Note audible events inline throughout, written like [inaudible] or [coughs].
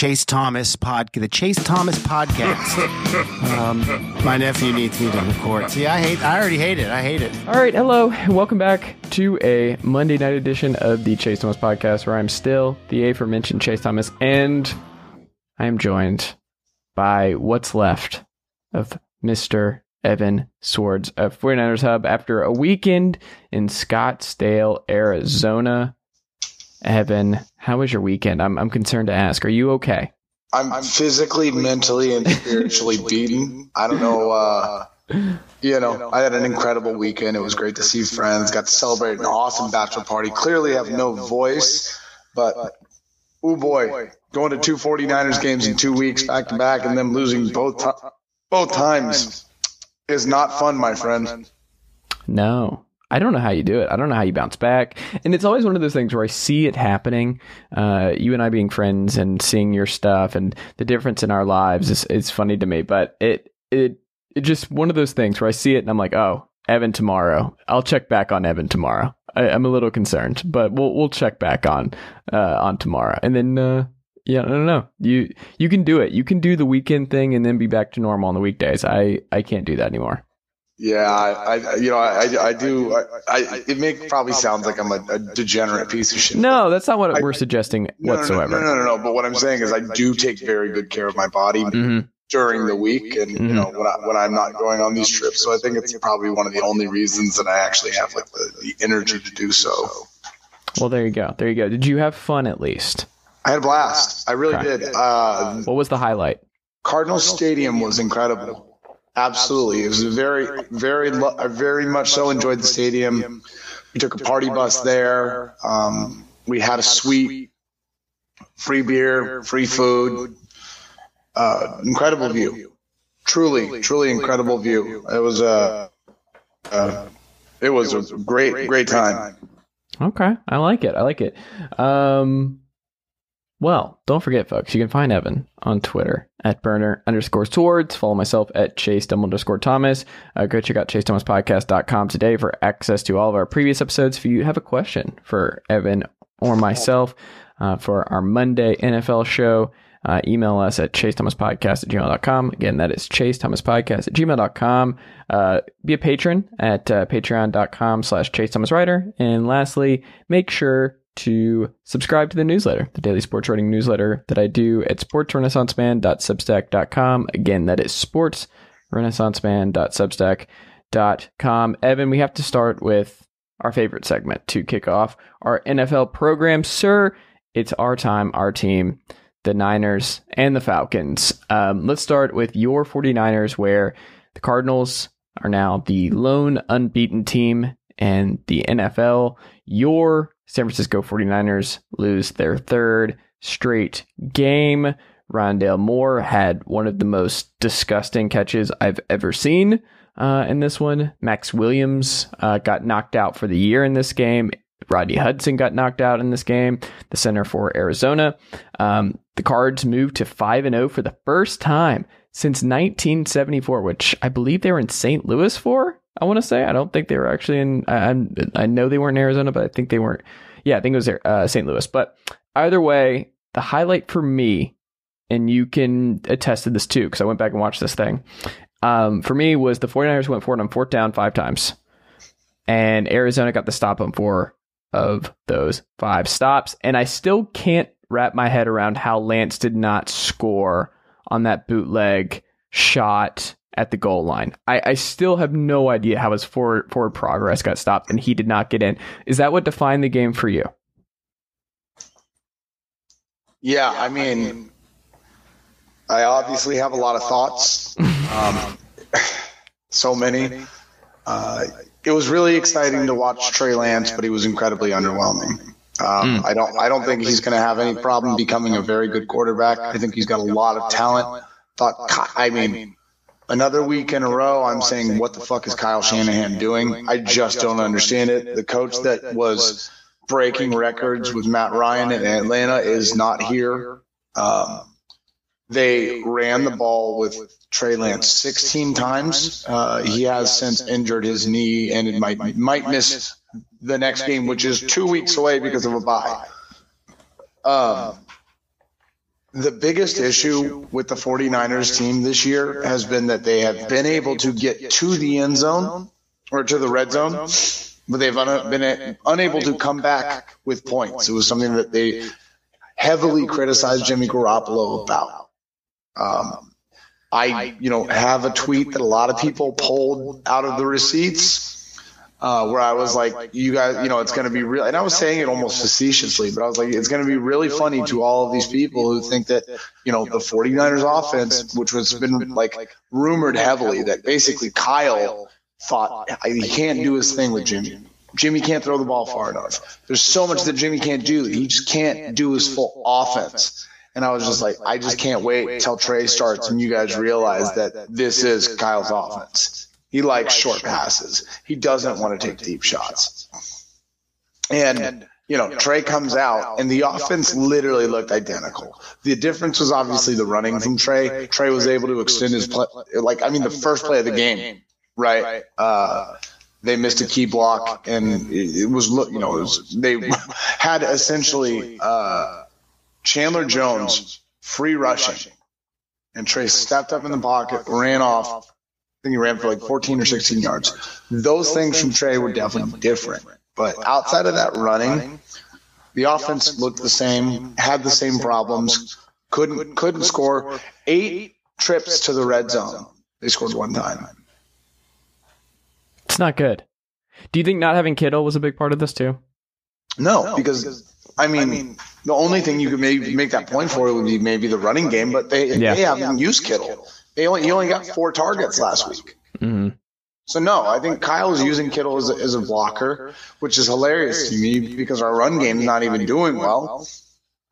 Chase Thomas pod, the Chase Thomas podcast. um, my nephew needs me to record. See, I hate. I already hate it. I hate it. All right, hello, and welcome back to a Monday night edition of the Chase Thomas podcast, where I'm still the aforementioned Chase Thomas, and I am joined by what's left of Mister Evan Sowards of 49ers Hub after a weekend in Scottsdale, Arizona. Evan, how was your weekend? I'm I'm concerned to ask. Are you okay? I'm physically, mentally, and spiritually beaten. I don't know. Uh, you know, I had an incredible weekend. It was great to see friends. Got to celebrate an awesome bachelor party. Clearly, have no voice, but oh boy, going to two 49ers games in two weeks back to back, and then losing both both times is not fun, my friend. No, I don't know how you do it. I don't know how you bounce back. And it's always one of those things where I see it happening. Uh, you and I being friends and seeing your stuff and the difference in our lives is, is funny to me. But it, it, it just one of those things where I see it and I'm like, oh, Evan tomorrow. I'll check back on Evan tomorrow. I, am a little concerned, but we'll we'll check back on uh, on tomorrow. And then uh, yeah, I don't know. You you can do it. You can do the weekend thing and then be back to normal on the weekdays. I I can't do that anymore. Yeah, I, I, you know, I, I do. I, I it may probably sounds like I'm a, a, degenerate piece of shit. No, that's not what we're suggesting no, whatsoever. No no, no, no, no. But what I'm saying is, I do take very good care of my body mm-hmm. during the week, and mm-hmm. you know, when I when I'm not going on these trips. So I think it's probably one of the only reasons that I actually have like the, the energy to do so. Well, there you go. There you go. Did you have fun at least? I had a blast. I really okay. did. Uh, what was the highlight? Cardinal Stadium was incredible. Absolutely, it was very, very, I very much so enjoyed the stadium. We took a party bus there. Um, we had a suite, free beer, free food, uh, incredible view. Truly, truly incredible view. It was a, it was a great, great time. Okay, I like it. I like it. Um, well, don't forget, folks, you can find Evan on Twitter at burner underscore sowards. Follow myself at chase underscore Thomas. Uh, go check out chasethomaspodcast.com today for access to all of our previous episodes. If you have a question for Evan or myself uh, for our Monday NFL show, uh, email us at chasethomaspodcast at gmail.com. Again, that is chasethomaspodcast at gmail.com. Uh, be a patron at uh, patreon.com slash chase thomas chasethomaswriter. And lastly, make sure to subscribe to the newsletter, the daily sports writing newsletter that I do at sportsrenaissanceman.substack.com. Again, that is sportsrenaissanceman.substack.com. Evan, we have to start with our favorite segment to kick off our NFL program. Sir, it's our time, our team, the Niners and the Falcons. Um, let's start with your 49ers, where the Cardinals are now the lone unbeaten team in the NFL. Your San Francisco 49ers lose their third straight game. Rondale Moore had one of the most disgusting catches I've ever seen uh, in this one. Maxx Williams uh, got knocked out for the year in this game. Rodney Hudson got knocked out in this game, the center for Arizona. Um, the Cards moved to 5 0 for the first time since 1974, which I believe they were in St. Louis for. I want to say. I don't think they were actually in. I, I know they weren't in Arizona, but I think they weren't. Yeah, I think it was uh, St. Louis. But either way, the highlight for me, and you can attest to this too, because I went back and watched this thing. Um, for me, was the 49ers went for it on fourth down five times, and Arizona got the stop on four of those five stops. And I still can't wrap my head around how Lance did not score on that bootleg shot at the goal line. I, I still have no idea how his forward forward progress got stopped and he did not get in. Is that what defined the game for you? Yeah, I mean, I obviously have a lot of thoughts. Um, [sighs] so many. Uh, it was really exciting to watch Trey Lance, but he was incredibly underwhelming. Um, mm. I don't. I don't think he's going to have any problem becoming a very good quarterback. I think he's got a lot of talent. Thought. I mean, Another week in a row, I'm saying, what the fuck is Kyle Shanahan doing? I just don't understand it. The coach that was breaking records with Matt Ryan in Atlanta is not here. Um, they ran the ball with Trey Lance 16 times. Uh, he has since injured his knee and it might might miss the next game, which is two weeks away because of a bye. Um, the biggest issue with the 49ers team this year has been that they have been able to get to the end zone or to the red zone, but they've un- been unable to come back with points. It was something that they heavily criticized Jimmy Garoppolo about. Um, I, you know, have a tweet that a lot of people pulled out of the receipts uh, where I was like, you guys, you know, it's going to be real. And I was saying it almost facetiously, but I was like, it's going to be really funny to all of these people who think that, you know, the 49ers offense, which was been like rumored heavily that basically Kyle thought he can't do his thing with Jimmy. Jimmy can't throw the ball far enough. There's so much that Jimmy can't do. He just can't do his full offense. And I was just like, I just can't wait till Trey starts and you guys realize that this is Kyle's offense. He likes short passes. He doesn't want to take deep shots. And you know, Trey comes out and the offense literally looked identical. The difference was obviously the running from Trey. Trey was able to extend his play. Like, I mean, the first play of the game, right? Uh, they missed a key block and it was, you know, it was, they [laughs] had essentially uh, Chandler Jones free rushing. And Trey stepped up in the pocket, ran off, I think he ran for like 14 or 16 yards. Those things from Trey were definitely different. But outside of that running, the offense looked the same, had the same problems, couldn't couldn't score. Eight trips to the red zone. They scored one time. It's not good. Do you think not having Kittle was a big part of this too? No, because I mean, the only thing you could maybe make that point for would be maybe the running game, but they Yeah. they haven't used Kittle. They only he only got four targets last week. hmm So no, I think Kyle is using Kittle as a, as a blocker, which is hilarious to me because our run game is not even doing well.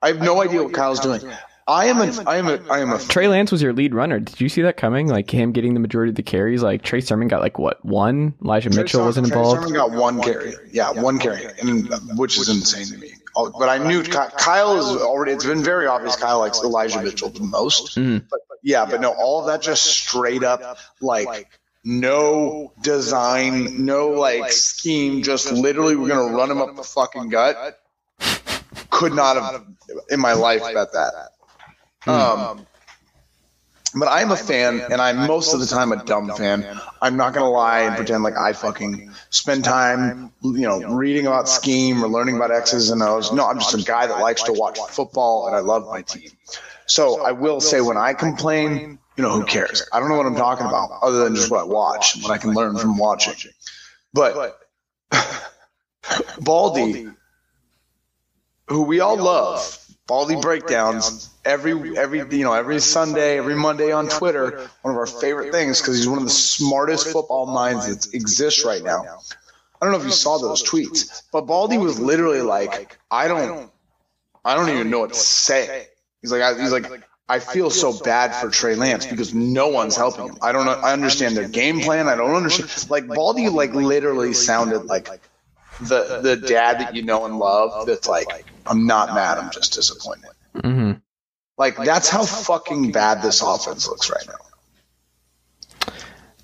I have no idea what Kyle's doing. I am a I am a I am a Trey Lance was your lead runner. Did you see that coming? Like him getting the majority of the carries. Like Trey Sermon got like what one? Elijah Mitchell wasn't Trey involved. Sermon got one carry. Yeah, one carry, and which is insane to me. Oh, But I knew Ky- Kyle is already. It's been very obvious Kyle likes Elijah Mitchell the most. Mhm. But yeah, but no, all of that just straight up like no design, no like scheme. Just literally, we're gonna run him up the fucking gut. Could not have in my life bet that. Um, but I'm a fan, and I'm most of the time a dumb fan. I'm not gonna lie and pretend like I fucking spend time, you know, reading about scheme or learning about X's and O's. No, I'm just a guy that likes to watch football, and I love my team. So I will say, when I complain, you know, who cares? I don't know what I'm talking about, other than just what I watch and what I can learn from watching. But [laughs] Baldy, who we all love, Baldy breakdowns every every you know every Sunday, every Monday on Twitter. One of our favorite things because he's one of the smartest football minds that exists right now. I don't know if you saw those tweets, but Baldy was literally like, "I don't, I don't even know what to say." He's like, I, "He's like, I feel so bad for Trey Lance because no one's helping him. I don't know. I understand their game plan. I don't understand. Like Baldy, like literally sounded like the the dad that you know and love. That's like, I'm not mad. I'm just disappointed. hmm Like that's how fucking bad this offense looks right now.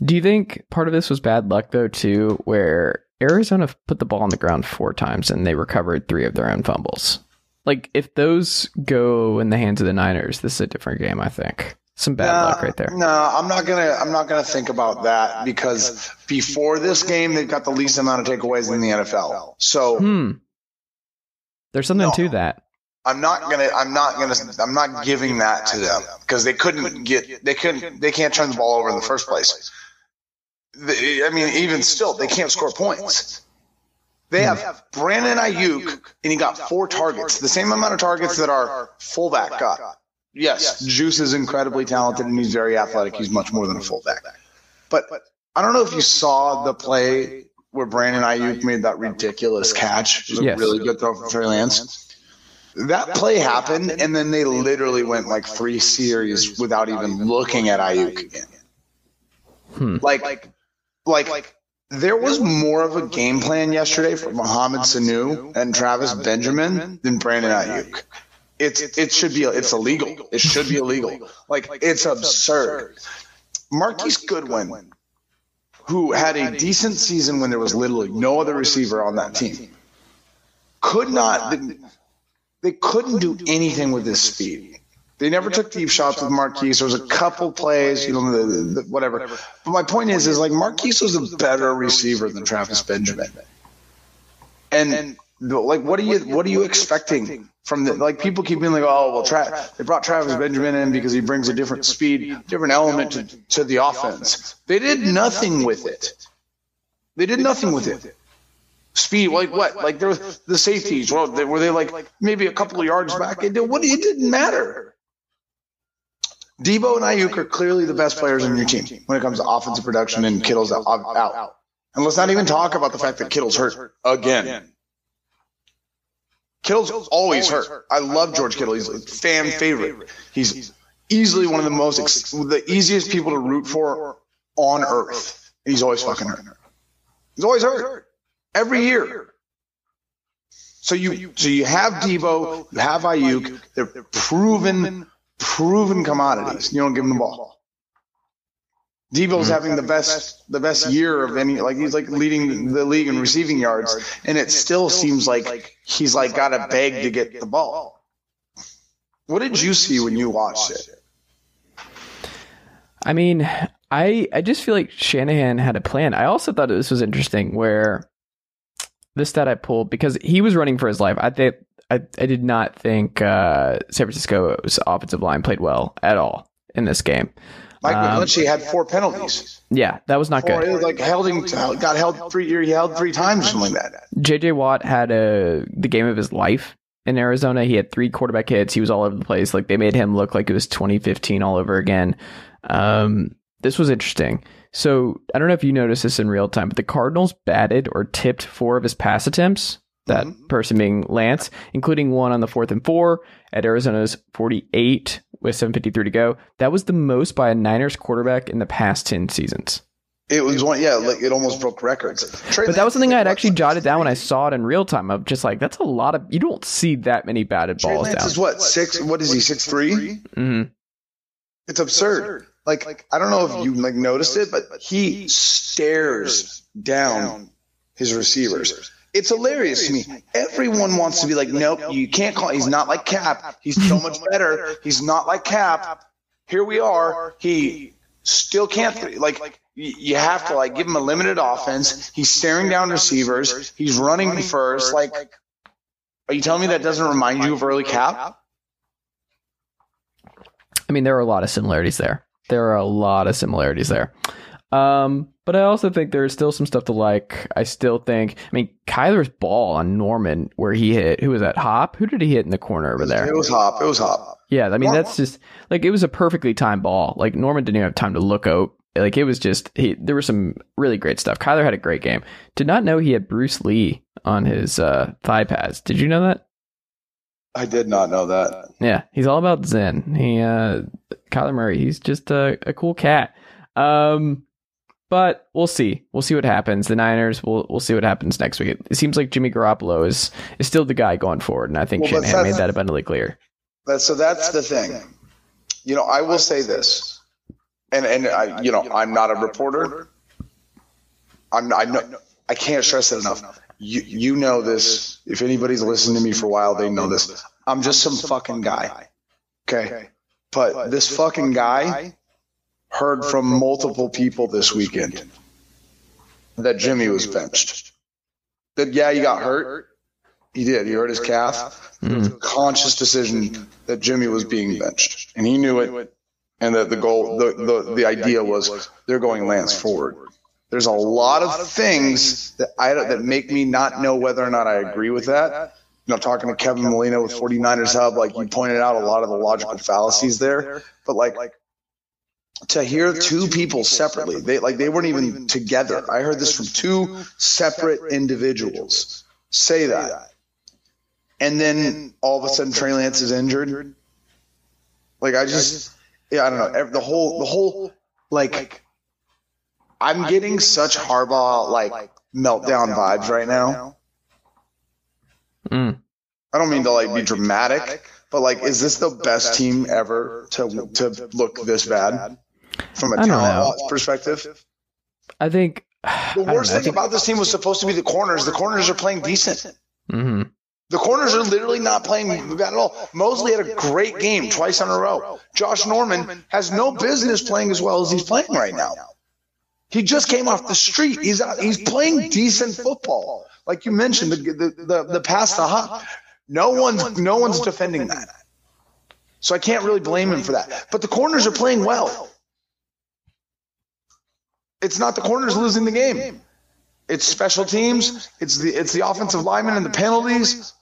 Do you think part of this was bad luck though too, where Arizona put the ball on the ground four times and they recovered three of their own fumbles? Like if those go in the hands of the Niners, this is a different game. I think some bad luck right there. No, I'm not gonna. I'm not gonna think about that because before this game, they've got the least amount of takeaways in the NFL. So Hmm. There's something No. to that. I'm not gonna. I'm not gonna. I'm not giving that to them because they couldn't get. They couldn't. They can't turn the ball over in the first place. They, I mean, even still, they can't score points. They have Brandon Aiyuk, and he got four targets, the same amount of targets that our fullback got. Yes, Juice is incredibly talented and he's very athletic. He's much more than a fullback. But I don't know if you saw the play where Brandon Aiyuk made that ridiculous catch. It was a really good throw from Trey Lance. That play happened, and then they literally went like three series without even looking at Aiyuk again. Hmm. Like, like there was more of a game plan yesterday for Mohamed Sanu and Travis Benjamin than Brandon Aiyuk. It's it should be it's illegal. It should be [laughs] illegal. Like it's absurd. Marquise Goodwin, who had a decent season when there was literally no other receiver on that team, could not. They couldn't do anything with his speed. They never took deep shots with Marquise. There was a couple plays, you know, the, the, the, whatever. But my point is, is like Marquise was a better receiver than Travis Benjamin. And like, what are you, what are you expecting from the, like people keep being like, oh, well, Tra- they brought Travis Benjamin in because he brings a different speed, different element to, to the offense. They did nothing with it. They did nothing with it. Speed, like what? Like there was the safeties. Well, they, were they like maybe a couple of yards back? It, what, it didn't matter. Deebo and Aiyuk are clearly the best players on your team when it comes to offensive production and Kittle's out. And let's not even talk about the fact that Kittle's hurt again. Kittle's always hurt. I love George Kittle. He's a fan favorite. He's easily one of the most, the easiest people to root for on earth. He's always fucking hurt. He's always hurt every year. So you so you have Deebo, you have Aiyuk. They're proven proven commodities. You don't give them the ball. Deebo's having the best the best year of any like he's like leading the league in receiving yards, and it still seems like he's like got to beg to get the ball. What did you see when you watched it? I mean, I I just feel like Shanahan had a plan. I also thought this was interesting where this stat I pulled because he was running for his life. I think I, I did not think uh, San Francisco's offensive line played well at all in this game. Mike um, had four penalties. Yeah, that was not four, good. Like held him, got held three. He held three times, something like that. JJ Watt had a the game of his life in Arizona. He had three quarterback hits. He was all over the place. Like they made him look like it was 2015 all over again. Um, this was interesting. So I don't know if you noticed this in real time, but the Cardinals batted or tipped four of his pass attempts. That mm-hmm. person being Lance, including one on the fourth and four at Arizona's 48 with 7:53 to go. That was the most by a Niners quarterback in the past 10 seasons. It was one, yeah, like it almost broke records. Trey but that was something I had actually jotted down when I saw it in real time. Of just like that's a lot of you don't see that many batted balls Lance down. Is what six? What is he? Six three? Mm-hmm. It's absurd. Like like I don't know if you like noticed it, but he stares down his receivers. It's hilarious to me. Everyone wants to be like, nope, you can't call. He's not like Cap. He's so much better. He's not like Cap. Here we are. He still can't. Like you have to like give him a limited offense. He's staring down receivers. He's running first. Like, are you telling me that doesn't remind you of early Cap? I mean, there are a lot of similarities there. There are a lot of similarities there. Um, but I also think there's still some stuff to like. I still think, I mean, Kyler's ball on Norman, where he hit, who was that? Hop? Who did he hit in the corner over there? It was Hop. It was Hop. Yeah, I mean, that's just like it was a perfectly timed ball. Like Norman didn't even have time to look out. Like it was just he. There was some really great stuff. Kyler had a great game. Did not know he had Bruce Lee on his uh, thigh pads. Did you know that? I did not know that. Yeah, he's all about Zen. He, uh, Kyler Murray, he's just a, a cool cat. Um, but we'll see. We'll see what happens. The Niners. We'll we'll see what happens next week. It, it seems like Jimmy Garoppolo is is still the guy going forward, and I think well, Shanahan made that abundantly clear. so that's the thing. You know, I will say this, and and I, you know, I'm not a reporter. I'm I know I can't stress it enough. You you know this. If anybody's listened to me for a while, they know this. I'm just some fucking guy. Okay, but this fucking guy heard from multiple people this weekend that Jimmy was benched. That yeah, he got hurt. He did. He hurt his calf. It was a conscious decision that Jimmy was being benched, and he knew it. And that the goal, the, the the idea was they're going Lance forward. There's a lot of things that I that make me not know whether or not I agree with that. You know, talking to Kevin Molina with 49ers Hub, like you pointed out a lot of the logical fallacies there. But like to hear two people separately. They like they weren't even together. I heard this from two separate individuals say that. And then all of a sudden Trey Lance is injured. Like I just yeah, I don't know. The whole the whole like I'm getting such Harbaugh like meltdown vibes right now. Mm. I don't mean to like be dramatic, but like, is this the best team ever to to look this bad? from a talent perspective? I think [sighs] the worst thing about this team was supposed to be the corners. The corners are playing decent. Mm-hmm. The corners are literally not playing bad at all. Moseley had a great game twice in a row. Josh Norman has no business playing as well as he's playing right now. He just came off the street. He's he's playing decent football. Like you mentioned, the the the, the pass to. No one's no one's defending that. So I can't really blame him for that. But the corners are playing well. It's not the corners losing the game. It's special teams. It's the it's the offensive linemen and the penalties.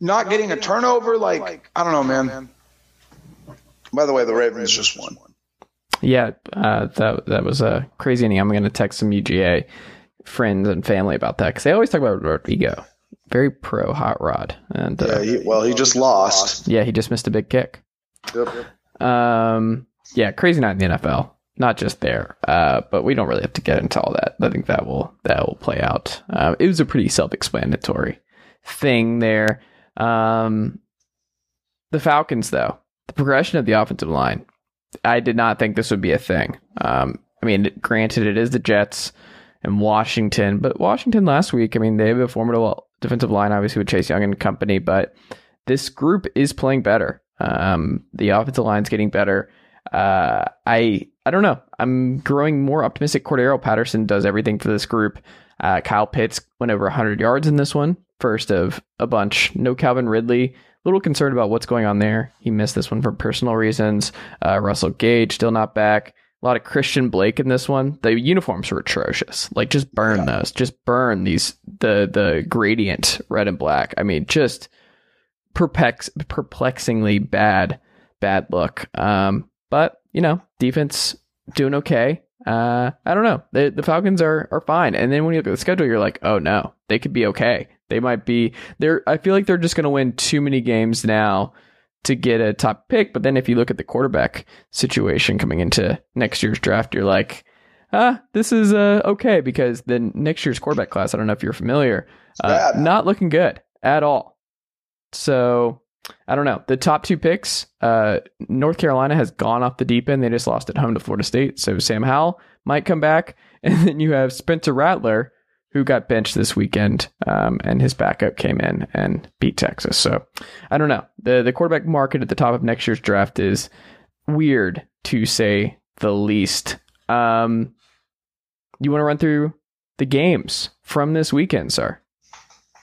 Not getting a turnover. Like I don't know, man. By the way, the Ravens just won. Yeah, uh, that that was a crazy inning. I'm going to text some UGA friends and family about that because they always talk about Rodrigo. Very pro hot rod, and uh, Yeah, he, well, he just lost. yeah, he just missed a big kick. Yep. Um, yeah, crazy night in the NFL. Not just there, uh, but we don't really have to get into all that. I think that will that will play out. Uh, it was a pretty self-explanatory thing there. Um, the Falcons, though, the progression of the offensive line, I did not think this would be a thing. Um, I mean, granted, it is the Jets and Washington, but Washington last week, I mean, they have a formidable defensive line, obviously with Chase Young and company, but this group is playing better. Um, the offensive line's getting better. Uh, I I don't know. I'm growing more optimistic. Cordarrelle Patterson does everything for this group. Uh, Kyle Pitts went over 100 yards in this one, first of a bunch. No Calvin Ridley. Little concerned about what's going on there. He missed this one for personal reasons. Uh, Russell Gage still not back. A lot of Christian Blake in this one. The uniforms were atrocious. Like just burn Yeah. those. Just burn these the the gradient red and black. I mean, just perplex perplexingly bad bad look. Um, but you know, defense doing okay. Uh, I don't know. The the Falcons are are fine. And then when you look at the schedule, you're like, oh no, they could be okay. They might be. They're. I feel like they're just going to win too many games now to get a top pick. But then if you look at the quarterback situation coming into next year's draft, you're like, ah, this is uh, okay because the next year's quarterback class. I don't know if you're familiar. Uh, not looking good at all. So I don't know. The top two picks, uh, North Carolina has gone off the deep end. They just lost at home to Florida State. So Sam Howell might come back. [laughs] And then you have Spencer Rattler, who got benched this weekend, um, and his backup came in and beat Texas. So I don't know. The the quarterback market at the top of next year's draft is weird to say the least. Um, you want to run through the games from this weekend, sir?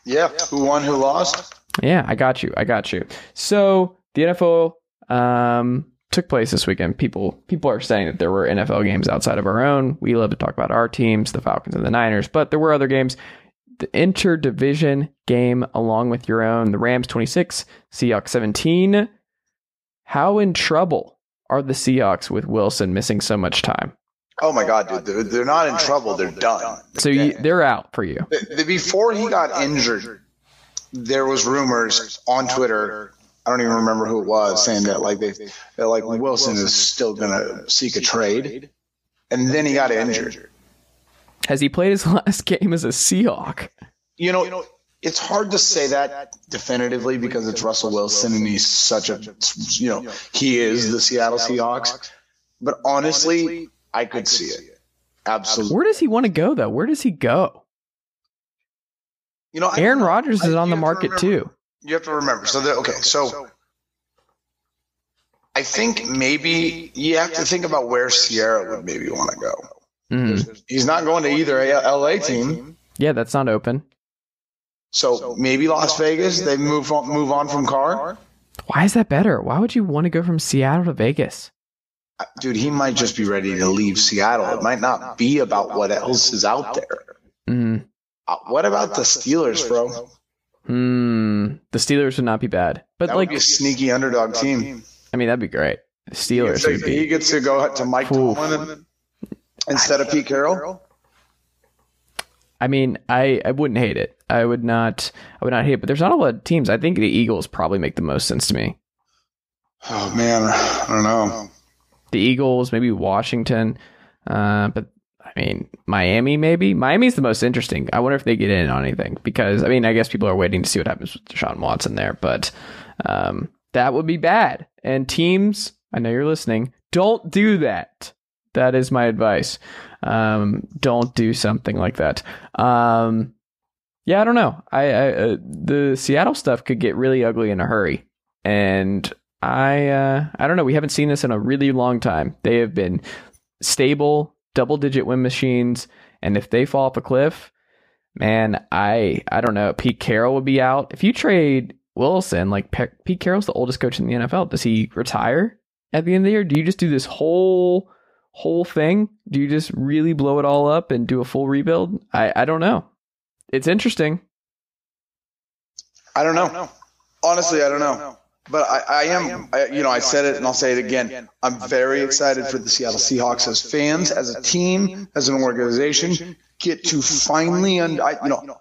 Yeah. Who won? Who lost? Yeah, I got you. I got you. So the NFL um, took place this weekend. People people are saying that there were NFL games outside of our own. We love to talk about our teams, the Falcons and the Niners, but there were other games. The interdivision game along with your own, the Rams 26, Seahawks 17. How in trouble are the Seahawks with Wilson missing so much time? Oh my God, dude! They're, they're not in trouble. They're done. So you, they're out for you. Before he got injured, there was rumors on Twitter. I don't even remember who it was saying that like they, that like Wilson is still gonna seek a trade, and then he got injured. Has he played his [laughs] last game as a Seahawk? You know, it's hard to say that definitively because it's Russell Wilson and he's such a, you know, he is the Seattle Seahawks. But honestly, I could see it. Absolutely. Where does he want to go though? Where does he go? You know, Aaron. Rodgers is on the you have to market too. You have to remember. So, the, okay, so I think maybe you have to think about where Ciara would maybe want to go. Mhm. He's not going to either a- LA team. Yeah, that's not open. So maybe Las Vegas. They move on, move on from Carr. Why is that better? Why would you want to go from Seattle to Vegas? Dude, he might just be ready to leave Seattle. It might not be about what else is out there. Mm. Uh, what about the Steelers, bro? Hmm. The Steelers would not be bad, but That would like, be a sneaky underdog team. I mean, that'd be great. The He Steelers gets, would to, he gets to go to Mike Oof. Tomlin and- instead of Pete Carroll. I mean, I I wouldn't hate it. I would not. I would not hate it. But there's not a lot of teams. I think the Eagles probably make the most sense to me. Oh man, I don't know. The Eagles, maybe Washington, uh, but I mean Miami. Maybe Miami's the most interesting. I wonder if they get in on anything because I mean I guess people are waiting to see what happens with Deshaun Watson there, but um, that would be bad. And teams, I know you're listening. Don't do that. That is my advice. Um, don't do something like that. Um, Yeah, I don't know. I, I uh, the Seattle stuff could get really ugly in a hurry, and I uh, I don't know. We haven't seen this in a really long time. They have been stable, double digit win machines, and if they fall off a cliff, man, I I don't know. Pete Carroll would be out. If you trade Wilson, like Pe- Pete Carroll's the oldest coach in the NFL, does he retire at the end of the year? Do you just do this whole whole thing? Do you just really blow it all up and do a full rebuild? I I don't know. It's interesting. I don't know. Honestly, I don't know. But I, I am, I, you know, I said it and I'll say it again. I'm very excited for the Seattle Seahawks as fans, as a team, as an organization, get to finally, and I, you know,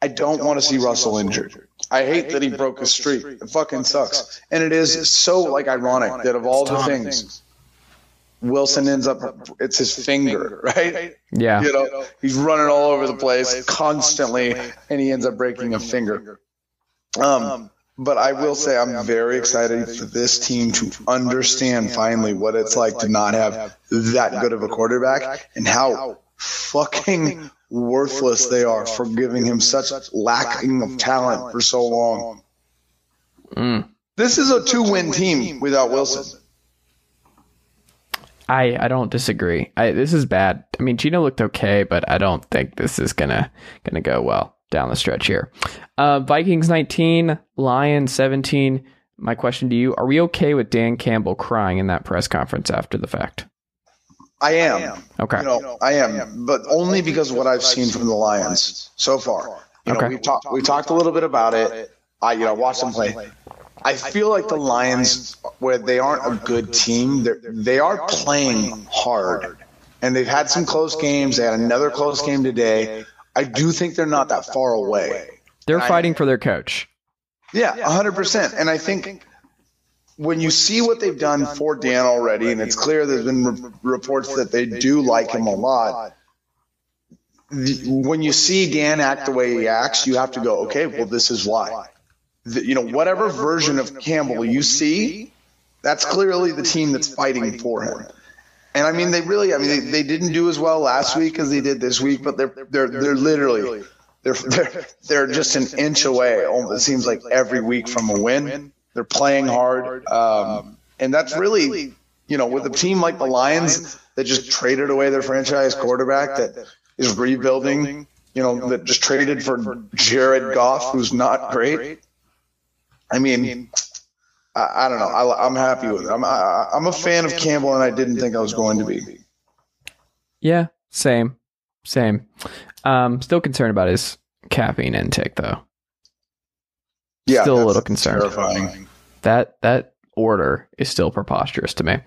I don't want to see Russell injured. I hate that he broke his streak. It fucking sucks. And it is so like ironic that of all the things, Wilson ends up, it's his finger, [laughs] right? Yeah. You know, he's running all over the place constantly, and he ends up breaking a finger. Um, but I will say I'm very excited for this team to understand finally what it's like to not have that good of a quarterback and how fucking worthless they are for giving him such lacking of talent for so long. Mm. This is a two-win team without Wilson. I, I don't disagree. I, this is bad. I mean, Geno looked okay, but I don't think this is gonna gonna go well down the stretch here. Uh, Vikings 19, Lions 17. My question to you: Are we okay with Dan Campbell crying in that press conference after the fact? I am. Okay. You know, I am, but only because of what I've seen from the Lions so far. You know, Okay. we talked we talked a little bit about it. I you know watched them play. I feel like the Lions, where they aren't a good team, they're, they are playing hard, and they've had some close games. They had another close game today. I do think they're not that far away. They're I- fighting for their coach. Yeah, hundred percent. And I think when you see what they've done for Dan already, and it's clear there's been re- reports that they do like him a lot. the- When you see Dan act the way he acts, you have to go, okay, well, this is why. The- you know, whatever version of Campbell you see, that's clearly the team that's fighting for him. And I mean, they really, I mean, they, they didn't do as well last week as they did this week, but they're they're they're literally they're they're they're just an inch away. It seems like every week from a win. They're playing hard, um, and that's really, you know, with a team like the Lions that just traded away their franchise quarterback that is rebuilding. You know, that just traded for Jared Goff, who's not great. I mean, I, I don't know. I, I'm happy with it. I'm I, I'm a fan of Campbell, and I didn't think I was going to be. Yeah, same, same. Um, still concerned about his caffeine intake though. Yeah, Still a little concerned. Terrifying. That that order is still preposterous to me,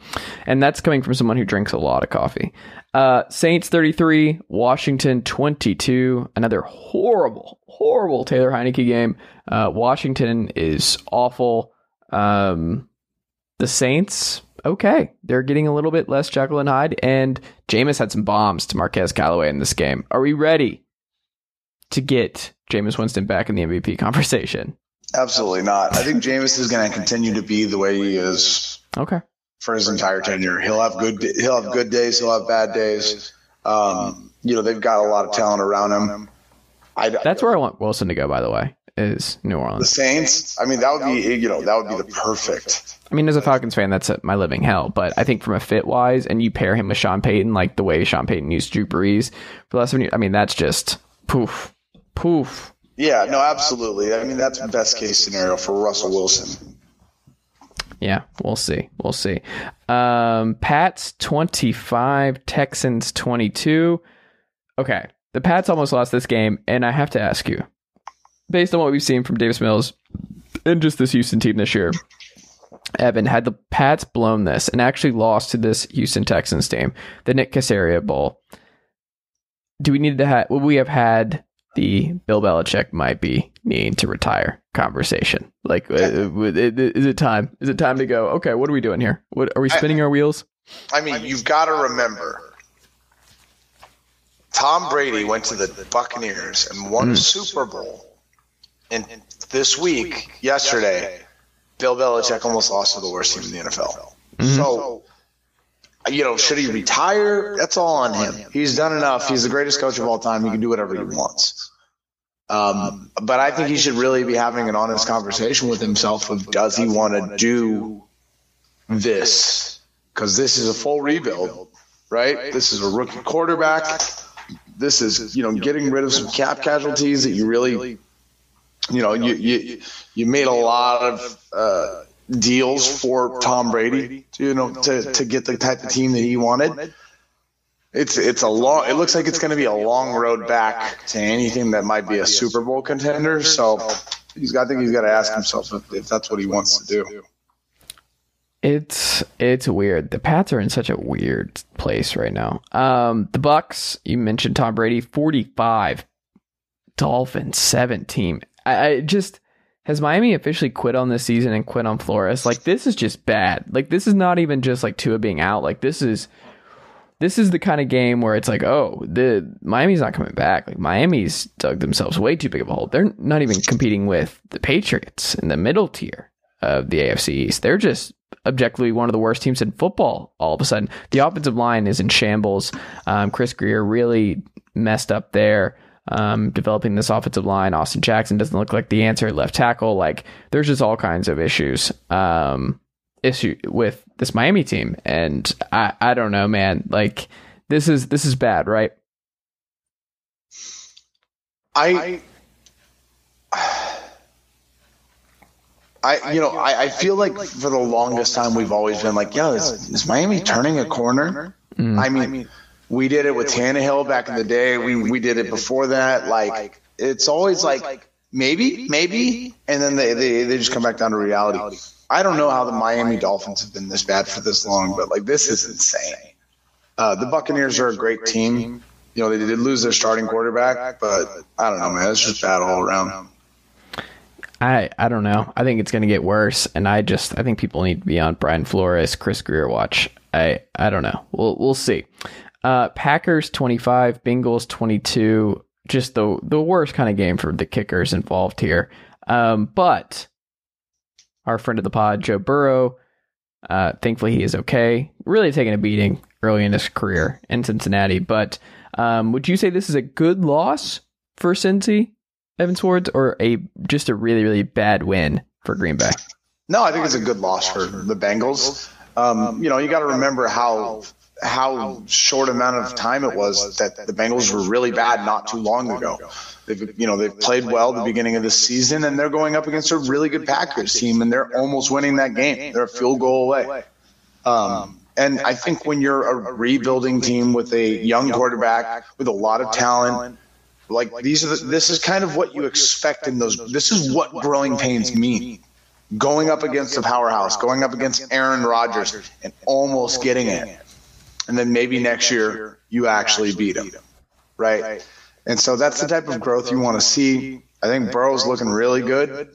and that's coming from someone who drinks a lot of coffee. Uh, Saints thirty three, Washington twenty two. Another horrible, horrible Taylor Heinicke game. Uh, Washington is awful. Um, the Saints, okay, they're getting a little bit less Jekyll and Hyde, and Jameis had some bombs to Marquez Callaway in this game. Are we ready to get Jameis Winston back in the MVP [laughs] conversation? Absolutely not. I think Jameis is going to continue to be the way he is Okay. for his entire tenure. He'll have good. He'll have good days. He'll have bad days. Um, you know, they've got a lot of talent around him. I, That's where I want Wilson to go, by the way, is New the Saints. I mean, that would be you know that would be the perfect. I mean, as a Falcons fan, that's my living hell. But I think from a fit wise, and you pair him with Sean Payton, like the way Sean Payton used Drew Brees for the last seven years, I mean, that's just poof, poof. Yeah, no, absolutely. I mean, that's best case scenario for Russell Wilson. Yeah, we'll see. We'll see. Um, Pats 25, Texans 22. Okay. The Pats almost lost this game, and I have to ask you, based on what we've seen from Davis Mills and just this Houston team this year, Evan, had the Pats blown this and actually lost to this Houston Texans team, the Nick Caserio Bowl, do we need to have, would we have had the Bill Belichick might be needing to retire conversation? Like, uh, would- is it time? Is it time to go? Okay, what are we doing here? What are we spinning our wheels? I mean, you've got to remember, Tom Brady went to the Buccaneers and won a Super Bowl. And this week, yesterday, Bill Belichick almost lost to the worst team in the NFL. So, you know, should he retire? That's all on him. He's done enough. He's the greatest coach of all time. He can do whatever he wants. Um, but I think he should really be having an honest conversation with himself of does he want to do this? Because this is a full rebuild, right? This is a rookie quarterback. This is, you know, getting rid of some cap casualties that you really, you know, you you, you made a lot of uh, deals for Tom Brady, to, you know, to, to get the type of team that he wanted. It's it's a long. It looks like it's going to be a long road back to anything that might be a Super Bowl contender. So he's. I think he's got to ask himself if, if that's what he wants to do. It's it's weird. The Pats are in such a weird place right now. Um, the Bucks. You mentioned Tom Brady, forty-five. Dolphins, seventeen. I, I just has Miami officially quit on this season and quit on Flores? Like this is just bad. Like this is not even just like Tua being out. Like this is this is the kind of game where it's like, oh, the Miami's not coming back. Like Miami's dug themselves way too big of a hole. They're not even competing with the Patriots in the middle tier of the AFC East. They're just objectively one of the worst teams in football. All of a sudden, the offensive line is in shambles. Um, Chris Grier really messed up there. Um, developing this offensive line, Austin Jackson doesn't look like the answer at left tackle. Like there's just all kinds of issues. Um, issue with this Miami team, and I I don't know, man. Like this is this is bad, right? I. I, you know, I, I feel like for the longest time we've always been like, yo, is, is Miami turning a corner? Mm. I mean, we did it with Tannehill back in the day. We we did it before that. Like, it's always like maybe, maybe, and then they, they, they just come back down to reality. I don't know how the Miami Dolphins have been this bad for this long, but like this is insane. Uh, the Buccaneers are a great team. You know, they did lose their starting quarterback, but I don't know, man. It's just bad all around. I I don't know. I think it's going to get worse, and I just I think people need to be on Brian Flores, Chris Grier watch. I I don't know. We'll we'll see. Uh, Packers twenty five, Bengals twenty two. Just the the worst kind of game for the kickers involved here. Um, but our friend of the pod, Joe Burrow. Uh, thankfully, he is okay. Really taking a beating early in his career in Cincinnati. But um, would you say this is a good loss for Cincy, Evan Sowards, or a just a really really bad win for Green Bay? No, I think it's a good loss for the Bengals. Um, you know, you got to remember how how short amount of time it was that the Bengals were really bad not too long ago. They've you know they've played well the beginning of the season, and they're going up against a really good Packers team, and they're almost winning that game. They're a field goal away. Um, and I think when you're a rebuilding team with a young quarterback with a lot of talent, like these are the, this is kind of what you expect in those. This is what growing pains mean. Going up against a powerhouse, going up against Aaron Rodgers, and almost getting it, and then maybe next year you actually beat him, right? And so that's the type of growth you want to see. I think Burrow's looking really good.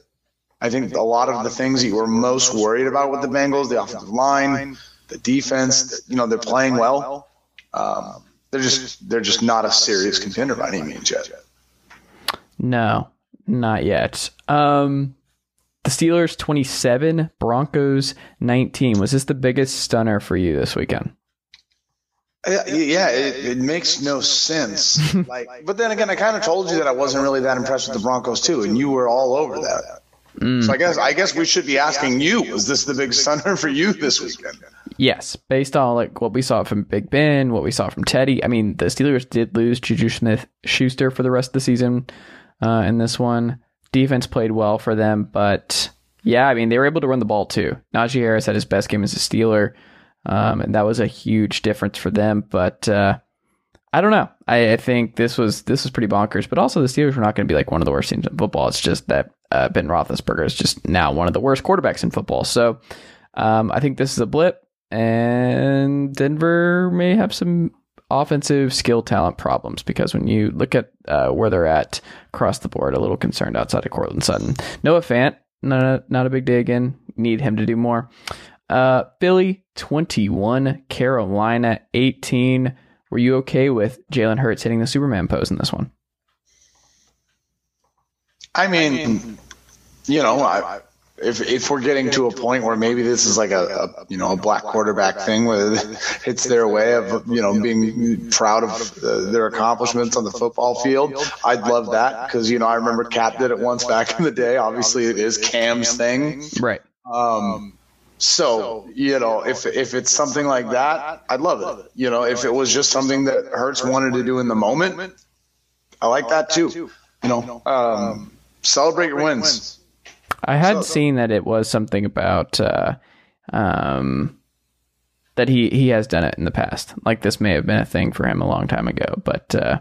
I think a lot of the things you were most worried about with the Bengals, the offensive line, the defense, you know, they're playing well. Um, they're just they're just not a serious contender by any means yet. No, not yet. Um, the Steelers 27, Broncos 19. Was this the biggest stunner for you this weekend? Yeah, it, it, makes no sense. [laughs] like, but then again, I kind of told you that I wasn't really that impressed with the Broncos too, and you were all over that. Mm. So I guess I guess we should be asking you: Was this the big stunner for you this weekend? Yes, based on like what we saw from Big Ben, what we saw from Teddy. I mean, the Steelers did lose Juju Smith Schuster for the rest of the season uh, in this one. Defense played well for them, but yeah, I mean they were able to run the ball too. Najee Harris had his best game as a Steeler. Um, and that was a huge difference for them. But uh, I don't know. I, I, think this was this was pretty bonkers. But also, the Steelers were not going to be like one of the worst teams in football. It's just that uh, Ben Roethlisberger is just now one of the worst quarterbacks in football. So um, I think this is a blip, and Denver may have some offensive skill talent problems because when you look at uh, where they're at across the board, a little concerned outside of Courtland Sutton. Noah Fant, not a, not a big day again. Need him to do more. Uh, Philly 21, Carolina 18. Were you okay with Jalen Hurts hitting the Superman pose in this one? I mean, you know, I if if we're getting to a point where maybe this is like a, a you know a black quarterback thing where it's their way of you know being proud of uh, their accomplishments on the football field, I'd love that because you know I remember Cap did it once back in the day. Obviously, it is Cam's thing, right? Um, so you know if if it's something like that, I'd love it. You know, if it was just something that Hurts wanted to do in the moment, I like that too. You know, um, celebrate your wins. I had so, seen that it was something about uh, um, that he he has done it in the past. Like this may have been a thing for him a long time ago, but uh,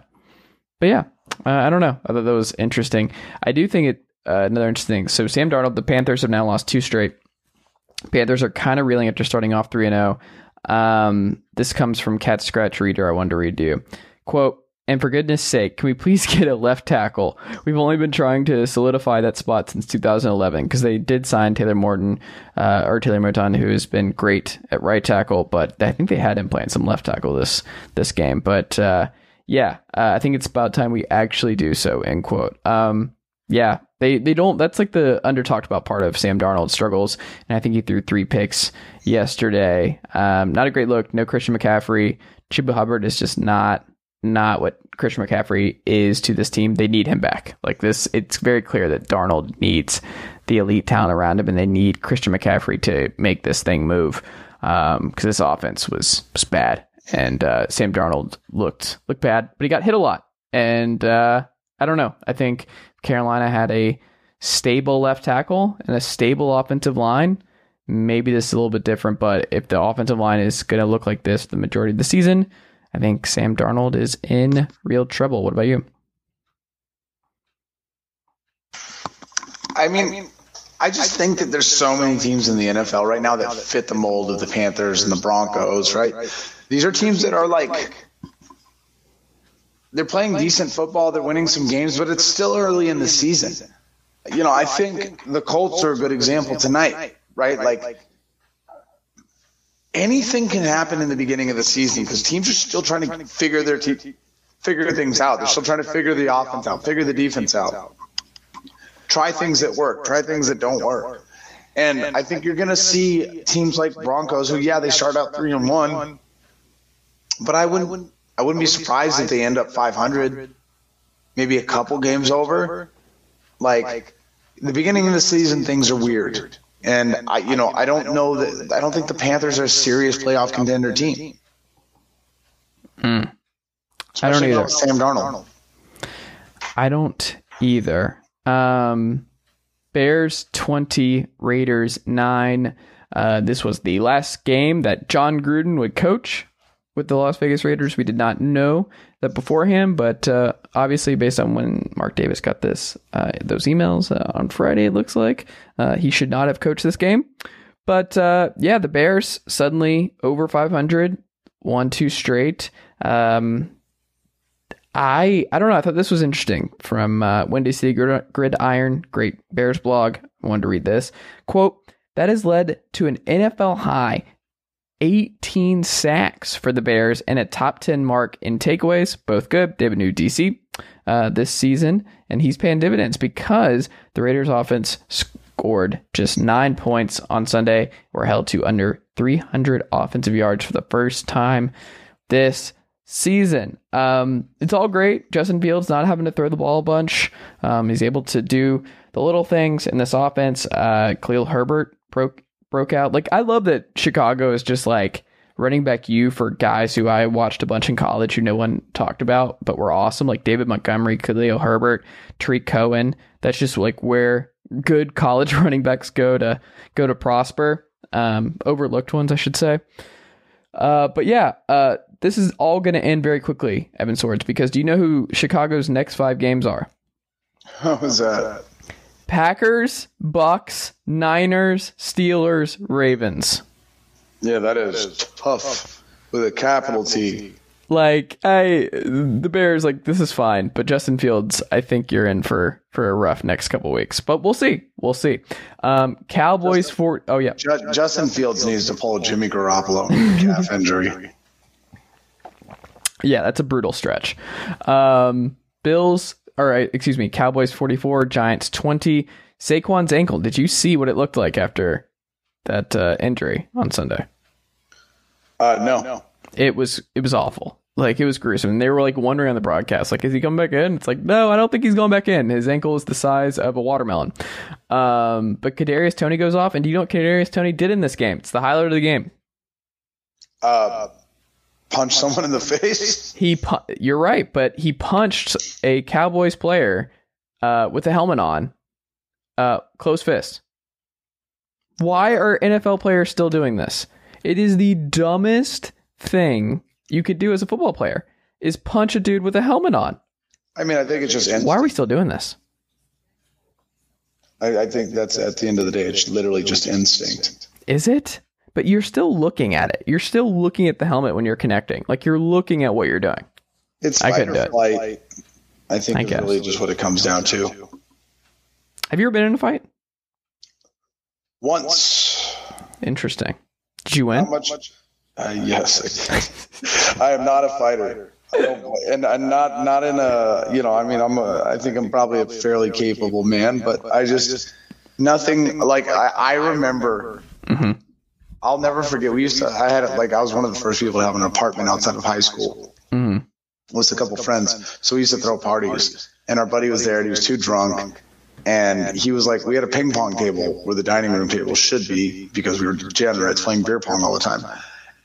but yeah, uh, I don't know. I thought that was interesting. I do think it uh, another interesting. Thing. So Sam Darnold, the Panthers have now lost two straight. Panthers are kind of reeling after starting off three and zero. Oh. Um, this comes from Cat Scratch Reader. I wanted to read you. Quote, and for goodness sake, can we please [laughs] get a left tackle? We've only been trying to solidify that spot since 2011 because they did sign Taylor Morton uh, or Taylor Moton, who has been great at right tackle, but I think they had him playing some left tackle this this game. But uh, yeah, uh, I think it's about time we actually do so. End quote. Um, yeah, they they don't. That's like the under talked about part of Sam Darnold's struggles, and I think he threw three picks yesterday. Um, not a great look. No Christian McCaffrey. Chuba Hubbard is just not not what Christian McCaffrey is to this team. They need him back. Like this, it's very clear that Darnold needs the elite talent around him, and they need Christian McCaffrey to make this thing move. Because um, this offense was, was bad, and uh, Sam Darnold looked looked bad, but he got hit a lot. And uh, I don't know. I think Carolina had a stable left tackle and a stable offensive line. Maybe this is a little bit different, but if the offensive line is going to look like this the majority of the season, I think Sam Darnold is in real trouble. What about you? I mean, I just think that there's so many teams in the NFL right now that fit the mold of the Panthers and the Broncos, right? These are teams that are like they're playing decent football, they're winning some games, but it's still early in the season. You know, I think the Colts are a good example tonight, right? Like anything can happen in the beginning of the season because teams are still trying to figure their te- figure things out. They're still trying to figure the offense out, figure the defense out. Try things that work, try things that don't work. And I think you're going to see teams like Broncos who yeah, they start out 3 and 1, but I wouldn't I wouldn't be surprised if they end up 500, maybe a couple games over. Like the beginning of the season things are weird. And I, you know, I don't know that I don't think the Panthers are a serious playoff contender team. Hmm. I don't either. Sam Darnold. I don't either. Um, Bears twenty, Raiders nine. Uh, this was the last game that Jon Gruden would coach with the Las Vegas Raiders. We did not know that beforehand, but uh, obviously, based on when Mark Davis got this uh, those emails uh, on Friday, it looks like uh, he should not have coached this game. But uh, yeah, the Bears suddenly over 500, won two straight. Um, I I don't know. I thought this was interesting from uh, Windy City Grid, Gridiron, great Bears blog. I wanted to read this quote. That has led to an NFL high 18 sacks for the Bears and a top 10 mark in takeaways. Both good. They have a new DC uh, this season, and he's paying dividends because the Raiders offense scored just nine points on Sunday, were held to under 300 offensive yards for the first time this season. Um, it's all great. Justin Fields not having to throw the ball a bunch. Um, he's able to do the little things in this offense. Uh, Khalil Herbert broke broke out. Like I love that Chicago is just like running back you for guys who I watched a bunch in college who no one talked about, but were awesome, like David Montgomery, Khalil Herbert, Tarik Cohen. That's just like where good college [laughs] running backs go to go to prosper. Um, overlooked ones, I should say. Uh, but yeah, uh, this is all going to end very quickly, Evan Sowards, because do you know who Chicago's next five games are? How was that? Packers, Bucks, Niners, Steelers, Ravens. Yeah, that is tough with a capital T. Like I, the Bears, like this is fine, but Justin Fields, I think you're in for for a rough next couple weeks. But we'll see, we'll see. Um, Cowboys Justin, for oh yeah, Justin Fields needs to pull Jimmy Garoppolo calf injury. Yeah, that's a brutal stretch. Um, Bills all right, excuse me, Cowboys 44, Giants 20. Saquon's ankle. Did you see what it looked like after that uh, injury on Sunday? Uh, no. It was it was awful. Like it was gruesome. And they were like wondering on the broadcast, like, is he coming back in? It's like, no, I don't think he's going back in. His ankle is the size of a watermelon. Um, but Kadarius Toney goes off, and do you know what Kadarius Toney did in this game? It's the highlight of the game. Uh, punch someone in the face. He, pu- you're right, but he punched a Cowboys player uh, with a helmet on, uh, close fist. Why are NFL players still doing this? It is the dumbest thing you could do as a football player is punch a dude with a helmet on. I mean, I think it's just. Why are we still doing this? I, I think that's at the end of the day, it's literally just instinct. Is it? But you're still looking at it. You're still looking at the helmet when you're connecting. Like you're looking at what you're doing. It's I couldn't do it. flight. I think I is really just what it comes down to. Have you ever been in a fight? Once, Interesting. Did you win? much? Uh, yes, [laughs] I am not a fighter. I don't, and I'm not not in a you know. I mean, I'm a. I think I'm probably a fairly capable man, but I just nothing like I, I remember. hmm I'll never forget. We used to. I had like I was one of the first people to have an apartment outside of high school. hmm with a couple friends. So we used to throw parties, and our buddy was there, and he was too drunk. And he was like, we had a ping pong table where the dining room table should be because we were degenerates playing beer pong all the time.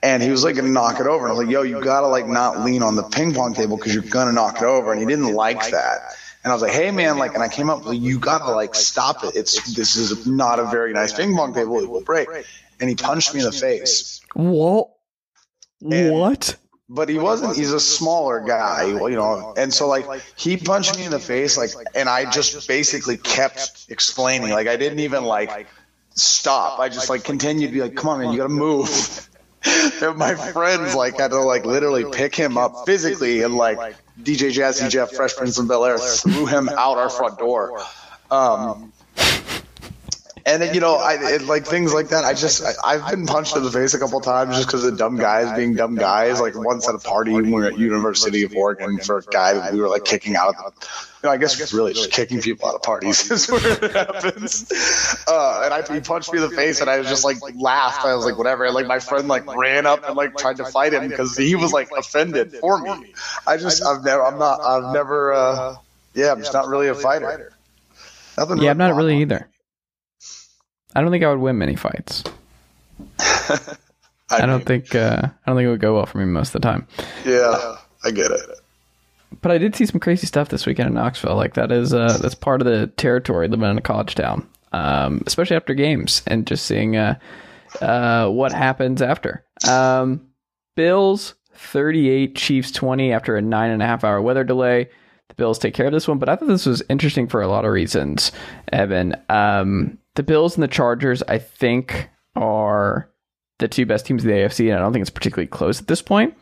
And he was like, gonna knock it over. And I was like, yo, you gotta like not lean on the ping pong table because you're gonna knock it over. And he didn't like that. And I was like, hey man, like, and I came up, like, you gotta like stop it. It's this is not a very nice ping pong table. It will break. And he punched me in the face. What? And- What? but he wasn't he's a smaller guy you know. and so like he punched me in the face like and i just basically kept explaining. Like i didn't even like stop. I just like continued to be like come on man you gotta [laughs] move. and my friends like had to like literally pick him up physically and like dj jazzy jeff fresh prince of bel air threw him out our front door. um and then, you know, I it, like things like that. I just I, I've been punched in the face a couple times just because of dumb guys being dumb guys. Like once at a party when we were at University of Oregon for a guy that we were like kicking out of. The, you know, I guess [laughs] it's really just kicking people out of parties [laughs] is where it happens. [laughs] Uh, and I he punched me in the face, and I was just like laughed. I was like whatever. And like my friend like ran up and like tried to fight him because he was like offended for me. I just I've never I'm not I've never uh, yeah I'm just not really a fighter. Nothing Yeah, I'm not really really either. I don't think I would win many fights. [laughs] I don't think uh, I don't think it would go well for me most of the time. Yeah, I get it. But I did see some crazy stuff this weekend in Knoxville. Like that is uh, that's part of the territory living in a college town, um, especially after games and just seeing uh, uh, what happens after. Um, Bills 38, Chiefs 20 after a nine and a half hour weather delay. The Bills take care of this one, but I thought this was interesting for a lot of reasons, Evan. Um, the Bills and the Chargers, I think, are the two best teams of the AFC, and I don't think it's particularly close at this point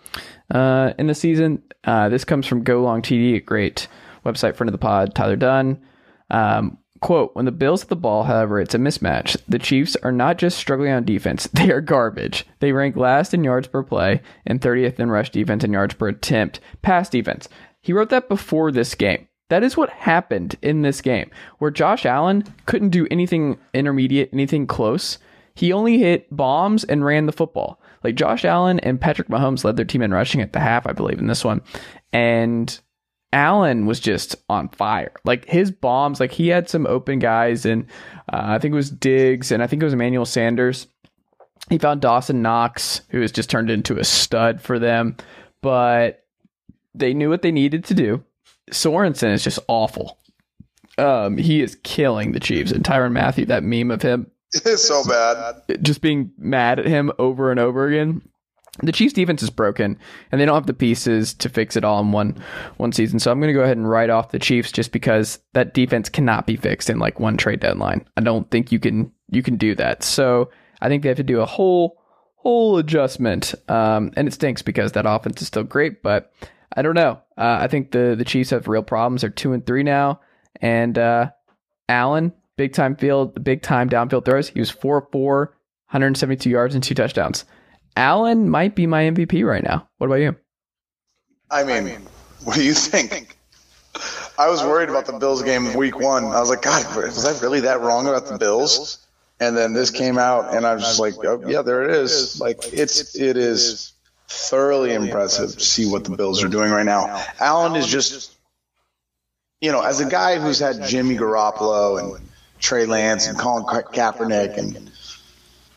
uh, in the season. Uh, this comes from Go Long TD, a great website friend of the pod, Tyler Dunne. Um, quote, when the Bills have the ball, however, it's a mismatch. The Chiefs are not just struggling on defense, [laughs] they are garbage. They rank last in yards per play and 30th in rush defense and yards per attempt, pass defense. He wrote that before this game. That is what happened in this game, where Josh Allen couldn't do anything intermediate, anything close. He only hit bombs and ran the football. Like Josh Allen and Patrick Mahomes led their team in rushing at the half, I believe, in this one. And Allen was just on fire. Like his bombs, like he had some open guys, and uh, I think it was Diggs, and I think it was Emmanuel Sanders. He found Dawson Knox, who has just turned into a stud for them, but they knew what they needed to do. Sorensen is just awful. Um, he is killing the Chiefs. And Tyrann Mathieu, that meme of him [laughs] It's so bad. just being mad at him over and over again. The Chiefs defense is broken and they don't have the pieces to fix it all in one one season. So I'm going to go ahead and write off the Chiefs just because that defense cannot be fixed in like one trade deadline. I don't think you can you can do that. So I think they have to do a whole whole adjustment. Um, and it stinks because that offense is still great, but I don't know. Uh, I think the the Chiefs have real problems. They're two and three now, and uh, Allen, big time field, big time downfield throws. He was 4 4, 172 yards and two touchdowns. Allen might be my MVP right now. What about you? I mean, what do you think? I was worried about the Bills game week one. I was like, God, was I really that wrong about the Bills? And then this came out, and I was just like, oh, yeah, there it is. Like it's it is thoroughly impressive to see what the Bills are doing right now. Allen is just, you know, as a guy who's had Jimmy Garoppolo and Trey Lance and Colin Kaepernick and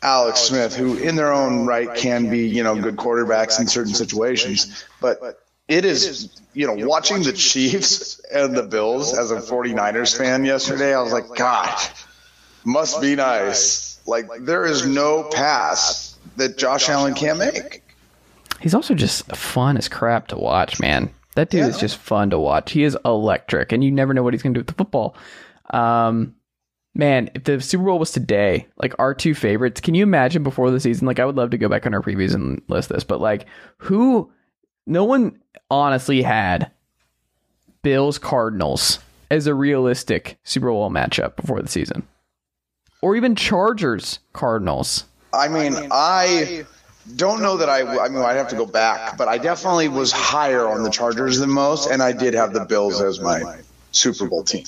Alex Smith, who in their own right can be, you know, good quarterbacks in certain situations, but it is, you know, watching the Chiefs and the Bills as a 49ers fan yesterday, I was like, God, must be nice. Like, there is no pass that Josh Allen can't make. He's also just fun as crap to watch, man. That dude is just fun to watch. He is electric, and you never know what he's going to do with the football. Um, man, if the Super Bowl was today, like our two favorites, can you imagine before the season? Like, I would love to go back on our previews and list this, but like, who? No one honestly had Bills Cardinals as a realistic Super Bowl matchup before the season, or even Chargers Cardinals. I mean, I don't know that I. I mean, I'd have to go back, but I definitely was higher on the Chargers than most, and I did have the Bills as my Super Bowl team.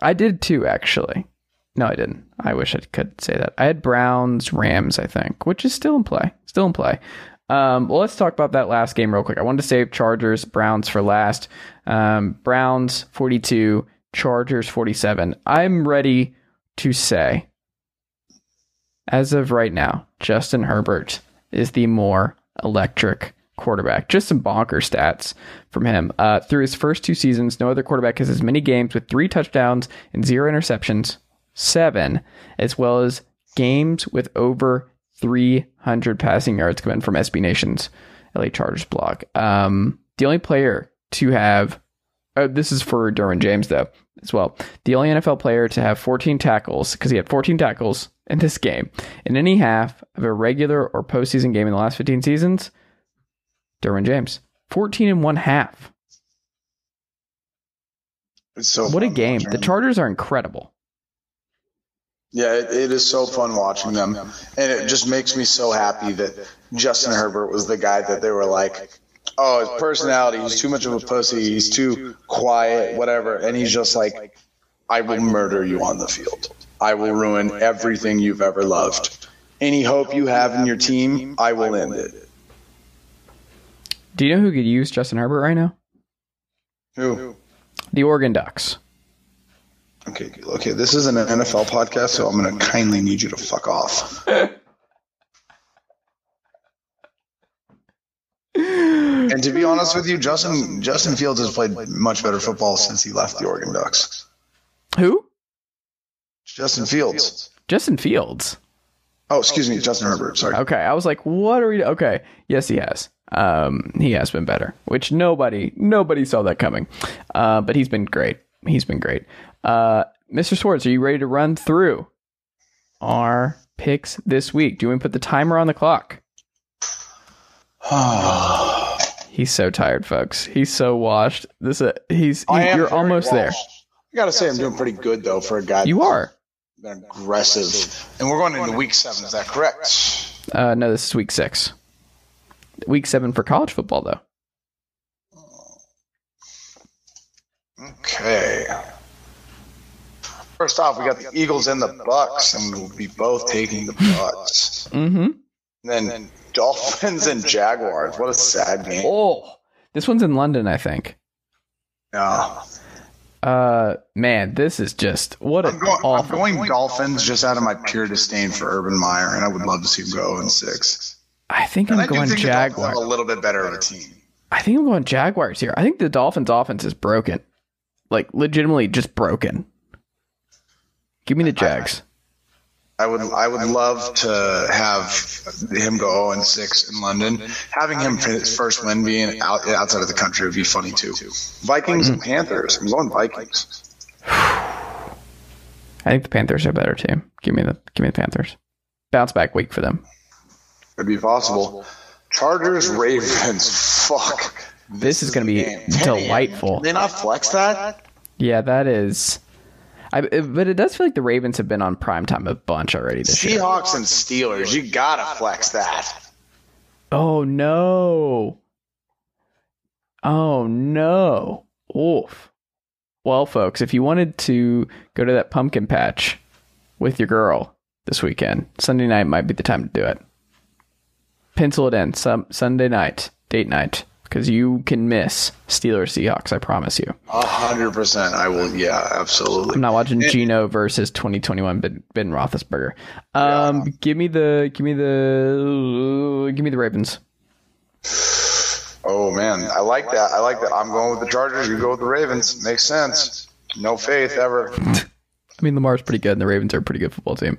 I did too, actually. No, I didn't. I wish I could say that. I had Browns, Rams, I think, which is still in play. Still in play. Um, well, let's talk about that last game real quick. I wanted to save Chargers, Browns for last. Um, Browns 42, Chargers 47. I'm ready to say, as of right now, Justin Herbert is the more electric quarterback. Just some bonker stats from him. Uh, through his first two seasons, no other quarterback has as many games with three touchdowns and zero interceptions, seven, as well as games with over 300 passing yards coming from SB Nation's LA Chargers blog. Um, the only player to have, uh, this is for Derwin James though, as well. The only NFL player to have 14 tackles, because he had 14 tackles in this game, in any half of a regular or postseason game in the last 15 seasons, Derwin James. 14 and one half. It's so What a game. The. Chargers are incredible. Yeah, it, it is so fun watching them, and it just makes me so happy that Justin Herbert was the guy that they were like, oh, his personality, he's too much of a pussy, he's too quiet, whatever, and he's just like, I will murder you on the field. I will ruin everything you've ever loved. Any hope you have in your team, I will end it. Do you know who could use Justin Herbert right now? Who? The Oregon Ducks. Okay, okay. This is an NFL podcast, so I'm going to kindly need you to fuck off. [laughs] And to be honest with you, Justin Justin Fields has played much better football since he left the Oregon Ducks. Justin Fields. Justin Fields. Oh, excuse me, Justin Herbert. Sorry. Okay, I was like, what are we? Okay, yes, he has. Um, he has been better, which nobody, nobody saw that coming. Uh, but he's been great. He's been great. Uh, Mr. Sowards, are you ready to run through our picks this week? Do you want to put the timer on the clock? [sighs] He's so tired, folks. He's so washed. This, uh, he's, I am you're almost there. washed. I gotta say, I'm doing pretty good though for a guy. You are. That's aggressive, and we're going into week seven. Is that correct? Uh, no, this is week six. Week seven for college football, though. Okay. First off, we got the Eagles and the Bucks, and we'll be both taking the Bucks. Mm-hmm. And then Dolphins and Jaguars. What a sad game. Oh, this one's in London, I think. Yeah. Uh, man, this is just what a I'm going, I'm going Dolphins just out of my pure disdain for Urban Meyer, and I would love to see him go in six. I think And I'm I going think Jaguars. a little bit better of a team. I think I'm going Jaguars here. I think the Dolphins' offense is broken, like legitimately just broken. Give me the Jags. I would I would love to have him go 0 and 6 in London. Having him for his first win being out, outside of the country would be funny too. Vikings and Panthers. I'm going Vikings. [sighs] I think the Panthers are a better team. Give me the give me the Panthers. Bounce back week for them. It'd be possible. Chargers Ravens. Fuck. This is going to be game. delightful. Did they not flex that? Yeah, that is. I, but it does feel like the Ravens have been on prime time a bunch already this year. Seahawks and Steelers. You gotta flex that. Oh no. Oh no. Oof. Well, folks, if you wanted to go to that pumpkin patch with your girl this weekend, Sunday night might be the time to do it. Pencil it in. Some Sunday night, date night, because you can miss Steelers Seahawks. I promise you. A hundred percent. I will. Yeah, absolutely. I'm not watching Geno versus 2021 Ben, ben Roethlisberger. Um, Yeah. give me the, give me the, give me the Ravens. Oh man, I like that. I like that. I'm going with the Chargers. You go with the Ravens. Makes sense. No faith ever. [laughs] I mean, Lamar's pretty good, and the Ravens are a pretty good football team.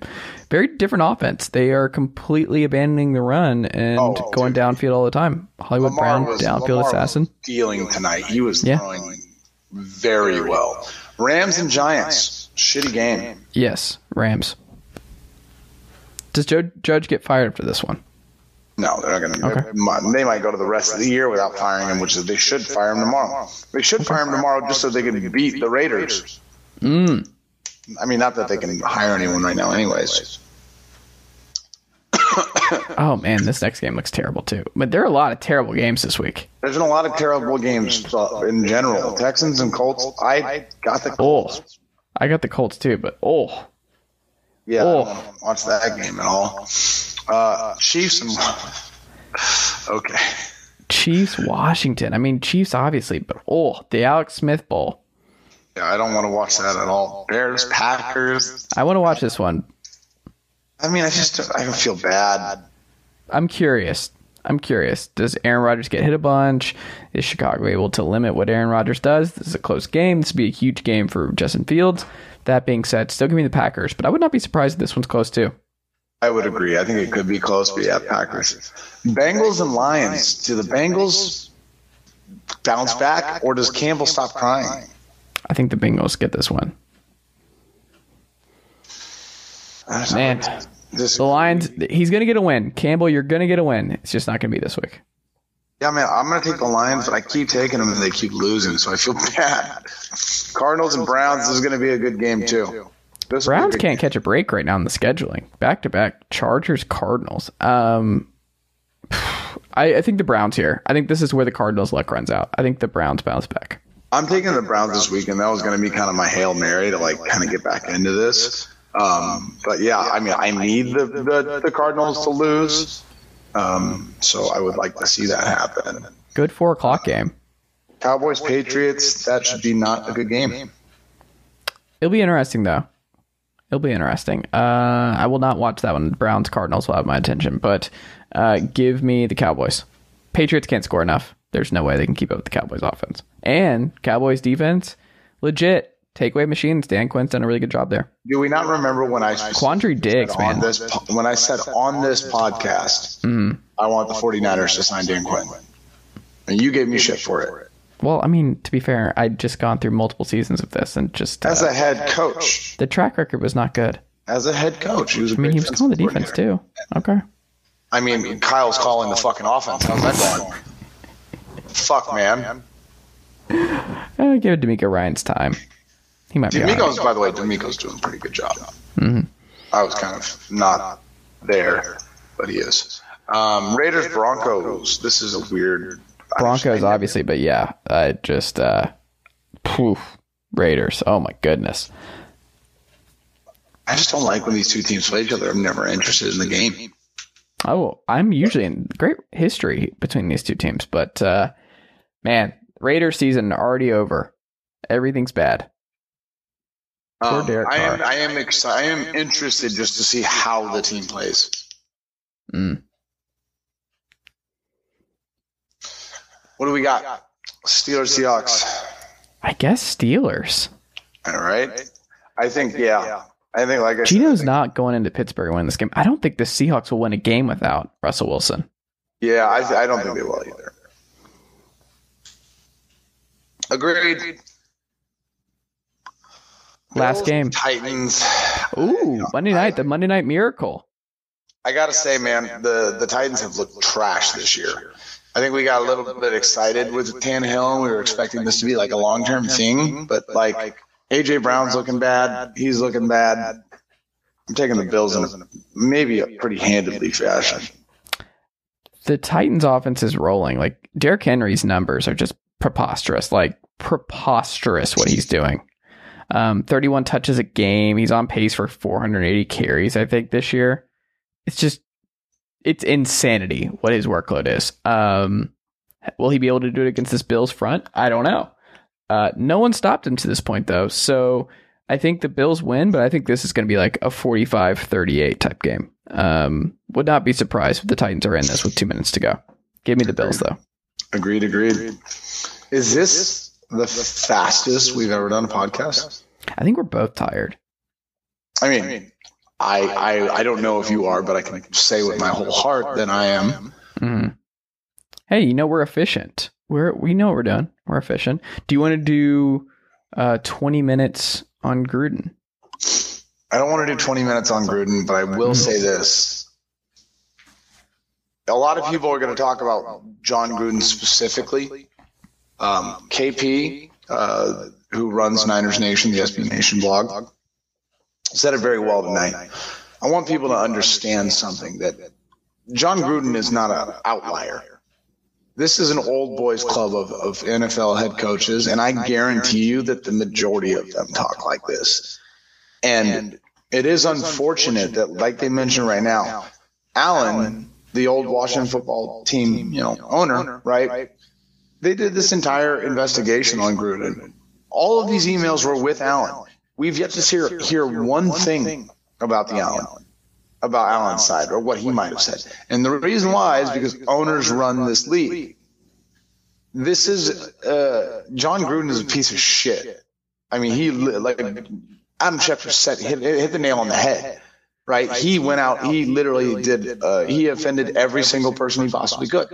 Very different offense. They are completely abandoning the run and Oh, going downfield all the time. Hollywood Brown, downfield Lamar assassin. Was dealing tonight. He was Yeah. throwing very well. Rams and Giants. Shitty game. Yes, Rams. Does Joe Judge get fired after this one? No, they're not going to. Okay. They, might, they might go to the rest of the year without firing him, which is they should fire him tomorrow. They should fire him tomorrow just so they can beat the Raiders. Mm. I mean, not that they can hire anyone right now, anyways. [coughs] Oh man, this next game looks terrible too. But there are a lot of terrible games this week. There's been a lot of terrible games uh, in general. Texans and Colts. I got the Oh, Colts. I got the Colts too, but oh, Yeah, Oh. I don't wanna watch that game at all. Uh, Chiefs and [laughs] okay. Chiefs Washington. I mean Chiefs obviously, but oh, the Alex Smith Bowl. Yeah, I don't want to watch that at all. Bears, Packers. I want to watch this one. I mean, I just I don't feel bad. I'm curious. I'm curious. Does Aaron Rodgers get hit a bunch? Is Chicago able to limit what Aaron Rodgers does? This is a close game. This would be a huge game for Justin Fields. That being said, still give me the Packers, but I would not be surprised if this one's close too. I would agree. I think it could be close, but yeah, Packers. Bengals and Lions. Do the Bengals bounce back, or does Campbell stop crying? I think the Bengals get this one. I don't know. Man, This, the Lions, he's going to get a win. Campbell, you're going to get a win. It's just not going to be this week. yeah, man, I'm gonna take the Lions, but I keep taking them and they keep losing, so I feel [laughs] bad. Cardinals and Browns is gonna be a good game too. This will be a Browns can't catch a break right now in the scheduling. Back to back Chargers, Cardinals. Um, [sighs] I, I think the Browns here. I think this is where the Cardinals' luck runs out. I think the Browns bounce back. I'm taking the Browns this week, and that was going to be kind of my hail mary to like kind of get back into this. Um, but yeah, I mean, I need the, the, the Cardinals to lose, um, so I would like to see that happen. Good four o'clock game. Cowboys Patriots, that should be not a good game. It'll be interesting though. It'll be interesting. Uh, I will not watch that one. Browns Cardinals will have my attention, but uh, give me the Cowboys. Patriots can't score enough. There's no way they can keep up with the Cowboys offense and Cowboys defense. Legit takeaway machines. Dan Quinn's done a really good job there. Do we not remember when I Quandre Diggs, said on man. this when I said on this podcast, I want the 49ers to sign Dan Quinn, and you gave me shit for it. Well, I mean, to be fair, I'd just gone through multiple seasons of this, and just As uh, a head coach, the track record was not good. as a head coach, he was. a I mean, he was calling the defense too. Okay. I mean, Kyle's calling the fucking offense. How's that going? Fuck, man. [laughs] Uh, give it DeMeco Ryans time. He might be. all right. DeMeco's, by the way, DeMeco's doing a pretty good job. I was kind of not there, but he is. Um, Raiders Broncos. This is a weird. Broncos, obviously, but yeah, I just uh, poof, Raiders. Oh my goodness. I just don't like when these two teams play each other. I'm never interested in the game. Oh, I'm usually in great history between these two teams, but uh, man, Raider season already over. Everything's bad. Poor Um, Derek I am. I am excited. I am interested just to see how the team plays. Mm. What do we got? Steelers, Seahawks. I guess Steelers. All right. I think. Yeah. I think. Like I said, Geno's think- not going into Pittsburgh winning this game. I don't think the Seahawks will win a game without Russell Wilson. Yeah, I, I don't think they will either. Agreed. Last Bills, game. Titans. Ooh, Monday night, the Monday night miracle. I gotta say, man, the the Titans have looked trash this year. I think we got a little bit excited with Tannehill, and we were expecting this to be like a long term thing. But like AJ Brown's looking bad, he's looking bad. I'm taking the Bills in a, maybe a pretty handedly fashion. The Titans offense is rolling. Like Derrick Henry's numbers are just preposterous. Like preposterous what he's doing. Um, 31 touches a game. He's on pace for 480 carries, I think, this year. It's just, it's insanity what his workload is. Um, will he be able to do it against this Bills front? I don't know. Uh, no one stopped him to this point, though. So I think the Bills win, but I think this is going to be like a 45 38 type game. Um, would not be surprised if the Titans are in this with two minutes to go. Give me the Bills, though. Agreed, agreed. Is this the fastest we've ever done a podcast? I think we're both tired. I mean, I, I I don't know if you are, but I can say with my whole heart that I am. Mm. Hey, you know we're efficient. We're we know what we're doing. We're efficient. Do you want to do uh, twenty minutes on Gruden? I don't want to do 20 minutes on Gruden, but I will say this. A lot of people are going to talk about Jon Gruden specifically. Um, KP, uh, who runs Niners Nation, the SB Nation blog, said it very well tonight. I want people to understand something that Jon Gruden is not an outlier. This is an old boys club of, of NFL head coaches, and I guarantee you that the majority of them talk like this. And it is unfortunate that, like they mentioned right now, Allen, the old Washington football team, you know, owner, right? They did this entire investigation on Gruden. All of these emails were with Allen. We've yet to hear hear one thing about the Allen, about Allen's side or what he might have said. And the reason why is because owners run this league. This is uh, Jon Gruden is a piece of shit. I mean, he like Adam Schefter said hit, hit the nail on the head. Right? He went out. He literally did. Uh, he offended every single person he possibly could.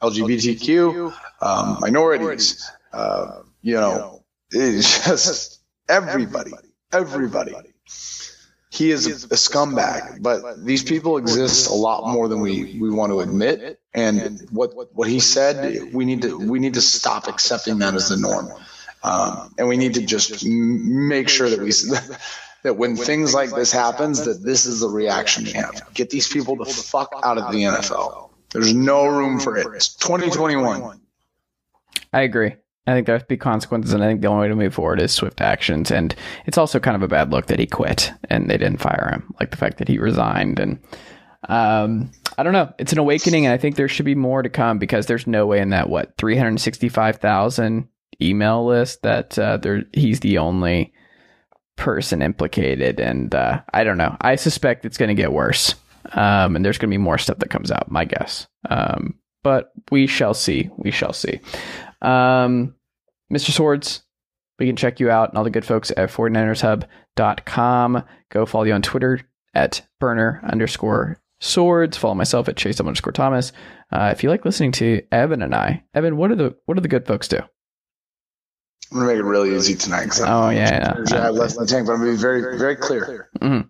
LGBTQ, um, minorities. Uh, you know, it's just everybody, everybody. He is a scumbag, but these people exist a lot more than we, we want to admit. And what what he said, we need to we need to stop accepting that as the norm. Um, and we need to just make sure that we [laughs] that when things like this happens, that this is the reaction you have. Get these people the fuck out of the NFL. There's no room for it. It's 2021. I agree. I think there's be consequences, and I think the only way to move forward is swift actions. And it's also kind of a bad look that he quit and they didn't fire him, like the fact that he resigned. And um, I don't know. It's an awakening, and I think there should be more to come because there's no way in that what 365,000 email list that uh, there he's the only person implicated, and uh, I don't know. I suspect it's going to get worse, um, and there's going to be more stuff that comes out. My guess, um, but we shall see. We shall see. Um, Mr. Sowards, we can check you out and all the good folks at 49ershub.com. Go follow you on Twitter at burner underscore sowards. Follow myself at chase underscore Thomas. Uh, if you like listening to Evan and I, Evan, what are the what do the good folks do? I'm gonna make it really easy tonight. oh yeah, yeah. I have less in the tank, but I'm gonna be very, very clear. Mm-hmm.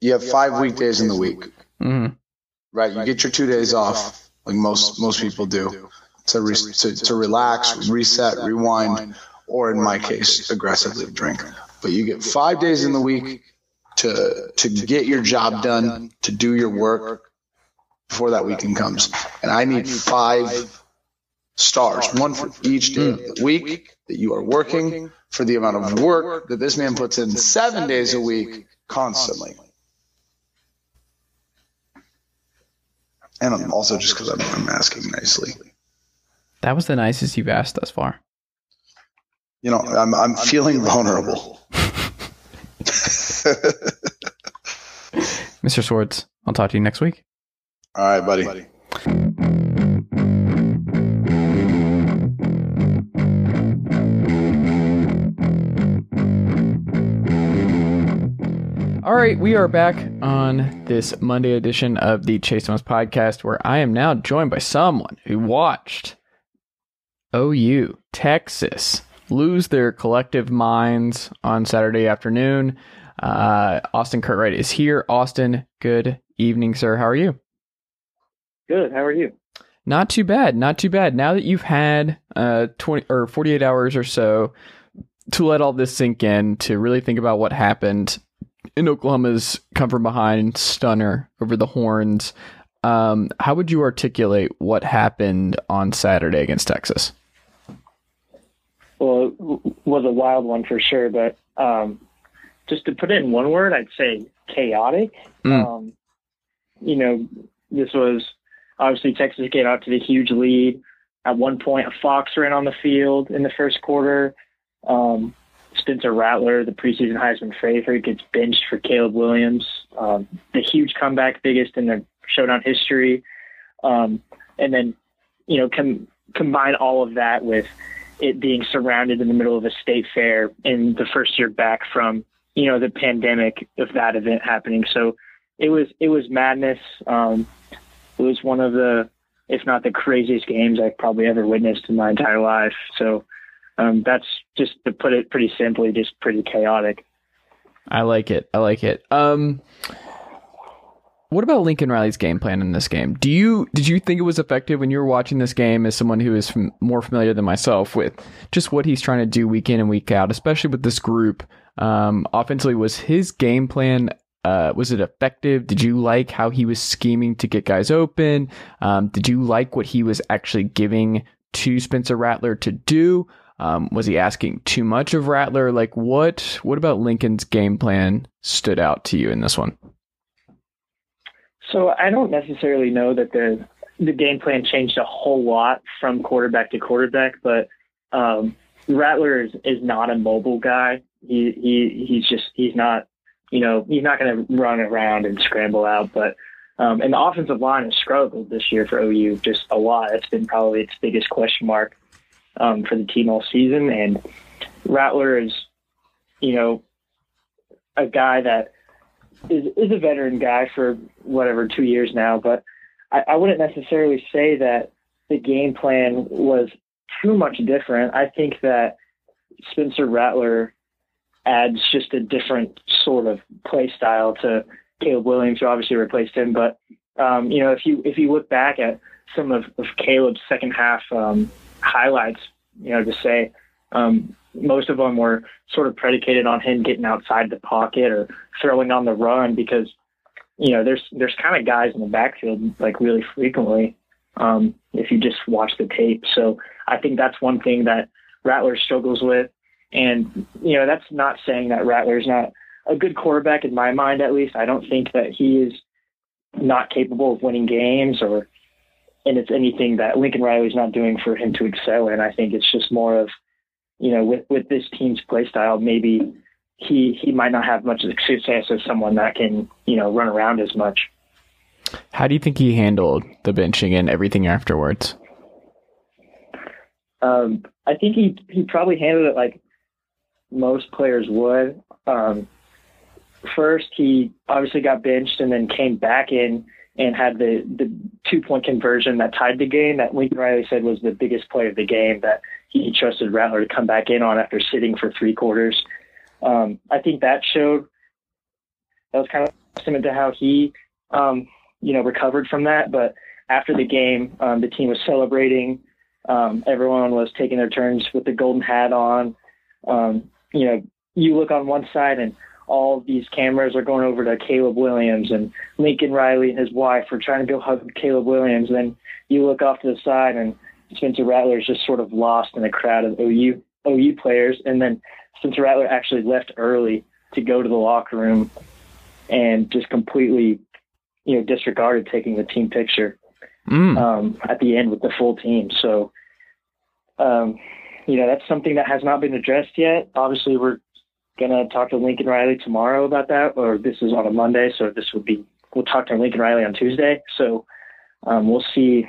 You have five weekdays in the week, mm-hmm. right? You get your two days off, like most most people do, to re- to, to relax, reset, rewind, or in my case, aggressively drink. But you get five days in the week to to get your job done, to do your work before that weekend comes, and I need five stars, one for each day of the week that you are working, for the amount of work that this man puts in seven days a week constantly. And I'm also just because I'm, I'm asking nicely. That was the nicest you've asked thus far. You know, I'm I'm feeling vulnerable. [laughs] [laughs] Mr. Sowards, I'll talk to you next week. All right, buddy. All right, we are back on this Monday edition of the Chase Thomas podcast, where I am now joined by someone who watched OU, Texas, lose their collective minds on Saturday afternoon. Uh, Austin Curtright is here. Austin, good evening, sir. How are you? Good. How are you? Not too bad. Not too bad. Now that you've had uh, 20 or 48 hours or so to let all this sink in, to really think about what happened in Oklahoma's come from behind stunner over the horns. Um, how would you articulate what happened on Saturday against Texas? Well, it was a wild one for sure, but um, just to put it in one word, I'd say chaotic. Mm. Um, you know, this was obviously Texas getting out to the huge lead. At one point, a Fox ran on the field in the first quarter. Um, Spencer Rattler, the preseason Heisman favorite, gets benched for Caleb Williams. Um, the huge comeback, biggest in the showdown history. Um, and then, you know, com- combine all of that with it being surrounded in the middle of a state fair in the first year back from, you know, the pandemic of that event happening. So it was, it was madness. Um, it was one of the, if not the craziest games I've probably ever witnessed in my entire life. So, um, that's just to put it pretty simply, just pretty chaotic. I like it. I like it. Um, what about Lincoln Riley's game plan in this game? Do you did you think it was effective when you were watching this game as someone who is fam- more familiar than myself with just what he's trying to do week in and week out, especially with this group? Um, offensively, was his game plan uh, was it effective? Did you like how he was scheming to get guys open? Um, did you like what he was actually giving to Spencer Rattler to do? Um, was he asking too much of Rattler? Like what? What about Lincoln's game plan stood out to you in this one? So I don't necessarily know that the the game plan changed a whole lot from quarterback to quarterback, but um, Rattler is, is not a mobile guy. He he he's just he's not you know he's not going to run around and scramble out. But um, and the offensive line has struggled this year for OU just a lot. It's been probably its biggest question mark um, for the team all season. And Rattler is you know a guy that is is a veteran guy for whatever two years now, but I, I wouldn't necessarily say that the game plan was too much different. I think that Spencer Rattler adds just a different sort of play style to Caleb Williams, who obviously replaced him. But um, you know, if you if you look back at some of, of Caleb's second half um, highlights, you know, to say um, most of them were sort of predicated on him getting outside the pocket or throwing on the run because you know there's there's kind of guys in the backfield like really frequently um, if you just watch the tape. So I think that's one thing that Rattler struggles with, and you know that's not saying that Rattler's not a good quarterback in my mind at least. I don't think that he is not capable of winning games or and it's anything that Lincoln Riley's not doing for him to excel in. I think it's just more of you know, with, with this team's play style, maybe he he might not have much success as someone that can, you know, run around as much. How do you think he handled the benching and everything afterwards? Um, I think he he probably handled it like most players would. Um, first, he obviously got benched and then came back in and had the the two point conversion that tied the game that Lincoln Riley said was the biggest play of the game that he trusted Rattler to come back in on after sitting for three quarters. Um, I think that showed that was kind of testament to how he um, you know recovered from that. But after the game, um, the team was celebrating. Um, everyone was taking their turns with the golden hat on. Um, you know, you look on one side and all these cameras are going over to Caleb Williams and Lincoln Riley and his wife are trying to go hug Caleb Williams. Then you look off to the side and Spencer Rattler is just sort of lost in a crowd of OU OU players. And then Spencer Rattler actually left early to go to the locker room and just completely, you know, disregarded taking the team picture Mm. um, at the end with the full team. So, um, you know, that's something that has not been addressed yet. Obviously, we're gonna talk to Lincoln Riley tomorrow about that, or this is on a Monday, so this would be we'll talk to Lincoln Riley on Tuesday. So um, we'll see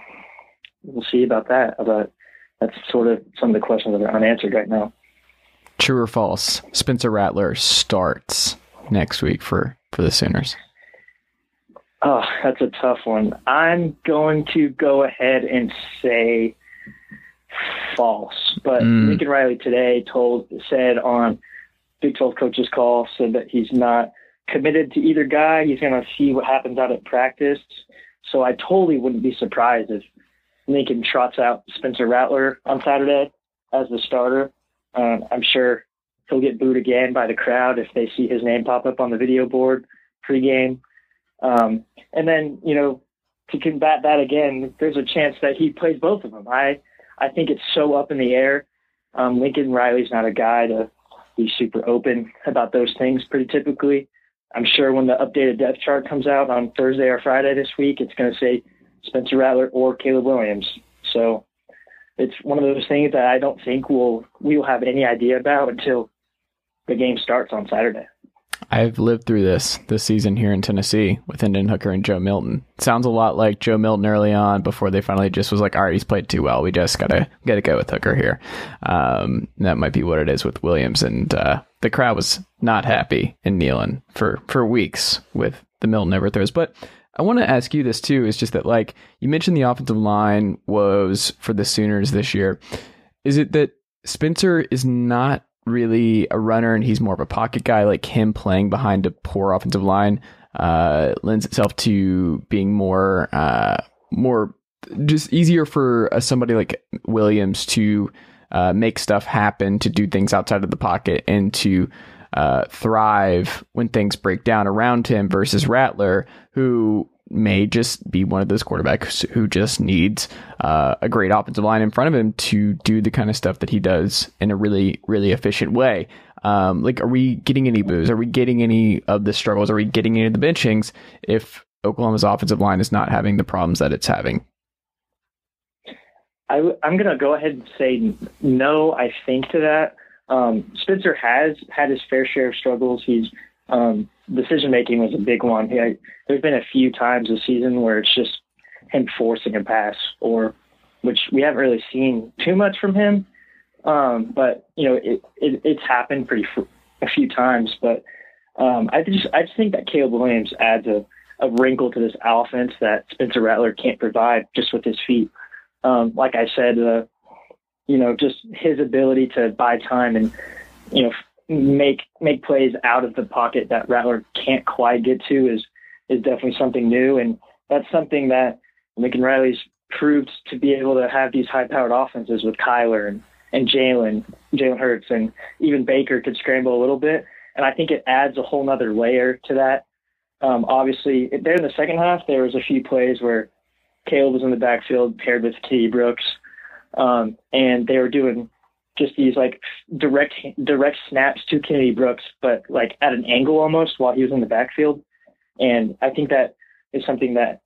we'll see about that. About that's sort of some of the questions that are unanswered right now. True or false? Spencer Rattler starts next week for for the Sooners. Oh, that's a tough one. I'm going to go ahead and say false. But Mm. Lincoln Riley today told said on Big 12 coaches call said that he's not committed to either guy. He's going to see what happens out at practice. So I totally wouldn't be surprised if Lincoln trots out Spencer Rattler on Saturday as the starter. Uh, I'm sure he'll get booed again by the crowd if they see his name pop up on the video board pregame. Um, and then, you know, to combat that again, there's a chance that he plays both of them. I, I think it's so up in the air Um, Lincoln Riley's not a guy to be super open about those things pretty typically. I'm sure when the updated depth chart comes out on Thursday or Friday this week, it's going to say Spencer Rattler or Caleb Williams. So it's one of those things that I don't think we'll we will have any idea about until the game starts on Saturday. I've lived through this this season here in Tennessee with Hendon Hooker and Joe Milton. Sounds a lot like Joe Milton early on before they finally just was like, all right, he's played too well. We just gotta gotta go with Hooker here. Um, that might be what it is with Williams, and uh, the crowd was not happy in Neyland for for weeks with the Milton overthrows. But I want to ask you this too. Is just that like you mentioned the offensive line was for the Sooners this year. Is it that Spencer is not really a runner and he's more of a pocket guy, like him playing behind a poor offensive line uh, lends itself to being more uh, more just easier for uh, somebody like Williams to uh, make stuff happen, to do things outside of the pocket, and to uh, thrive when things break down around him versus Rattler, who may just be one of those quarterbacks who just needs uh, a great offensive line in front of him to do the kind of stuff that he does in a really, really efficient way. Um, like, are we getting any boos? Are we getting any of the struggles? Are we getting any of the benchings if Oklahoma's offensive line is not having the problems that it's having? I, am going to go ahead and say no, I think to that. Um, Spencer has had his fair share of struggles. He's um, decision making was a big one. He, there's been a few times this season where it's just him forcing a pass, or which we haven't really seen too much from him. Um, but you know, it, it, it's happened pretty a few times. But um, I just I just think that Caleb Williams adds a, a wrinkle to this offense that Spencer Rattler can't provide just with his feet. Um, like I said, uh, you know, just his ability to buy time and you know make make plays out of the pocket that Rattler can't quite get to is is definitely something new, and that's something that Lincoln Riley's proved to be able to have these high powered offenses with Kyler and and Jalen Jalen Hurts and even Baker could scramble a little bit, and I think it adds a whole nother layer to that. Um, obviously, there in the second half, there was a few plays where Caleb was in the backfield paired with Kennedy Brooks, um, and they were doing just these like direct direct snaps to Kennedy Brooks, but like at an angle almost while he was in the backfield. And I think that is something that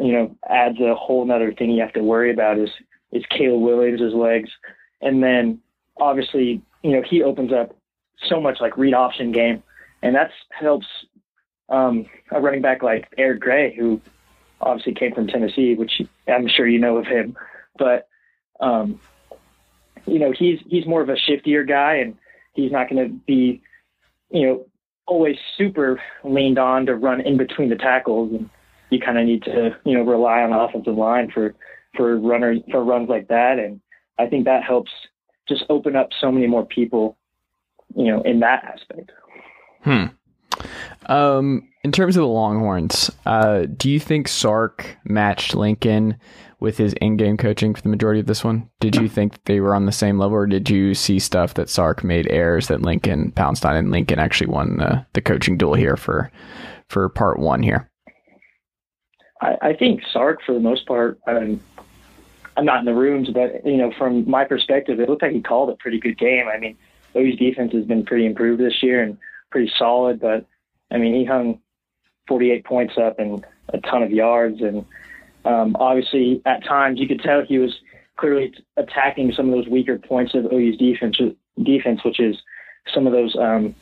you know adds a whole other thing you have to worry about is is Caleb Williams' legs, and then obviously you know he opens up so much like read option game, and that's helps um, a running back like Eric Gray who obviously came from Tennessee, which I'm sure you know of him, but um, you know, he's he's more of a shiftier guy, and he's not going to be, you know, always super leaned on to run in between the tackles, and you kind of need to, you know, rely on the offensive line for for runners for runs like that, and I think that helps just open up so many more people, you know, in that aspect. Hmm. Um, in terms of the Longhorns, uh, do you think Sark matched Lincoln with his in-game coaching for the majority of this one? Did you think they were on the same level, or did you see stuff that Sark made errors that Lincoln pounced on, and Lincoln actually won the, the coaching duel here for for part one here? I, I think Sark, for the most part, um, I'm not in the rooms, but you know, from my perspective, it looked like he called a pretty good game. I mean, OU's defense has been pretty improved this year and pretty solid, but I mean, he hung 48 points up and a ton of yards and um, obviously, at times you could tell he was clearly attacking some of those weaker points of OU's defense, defense, which is some of those, um,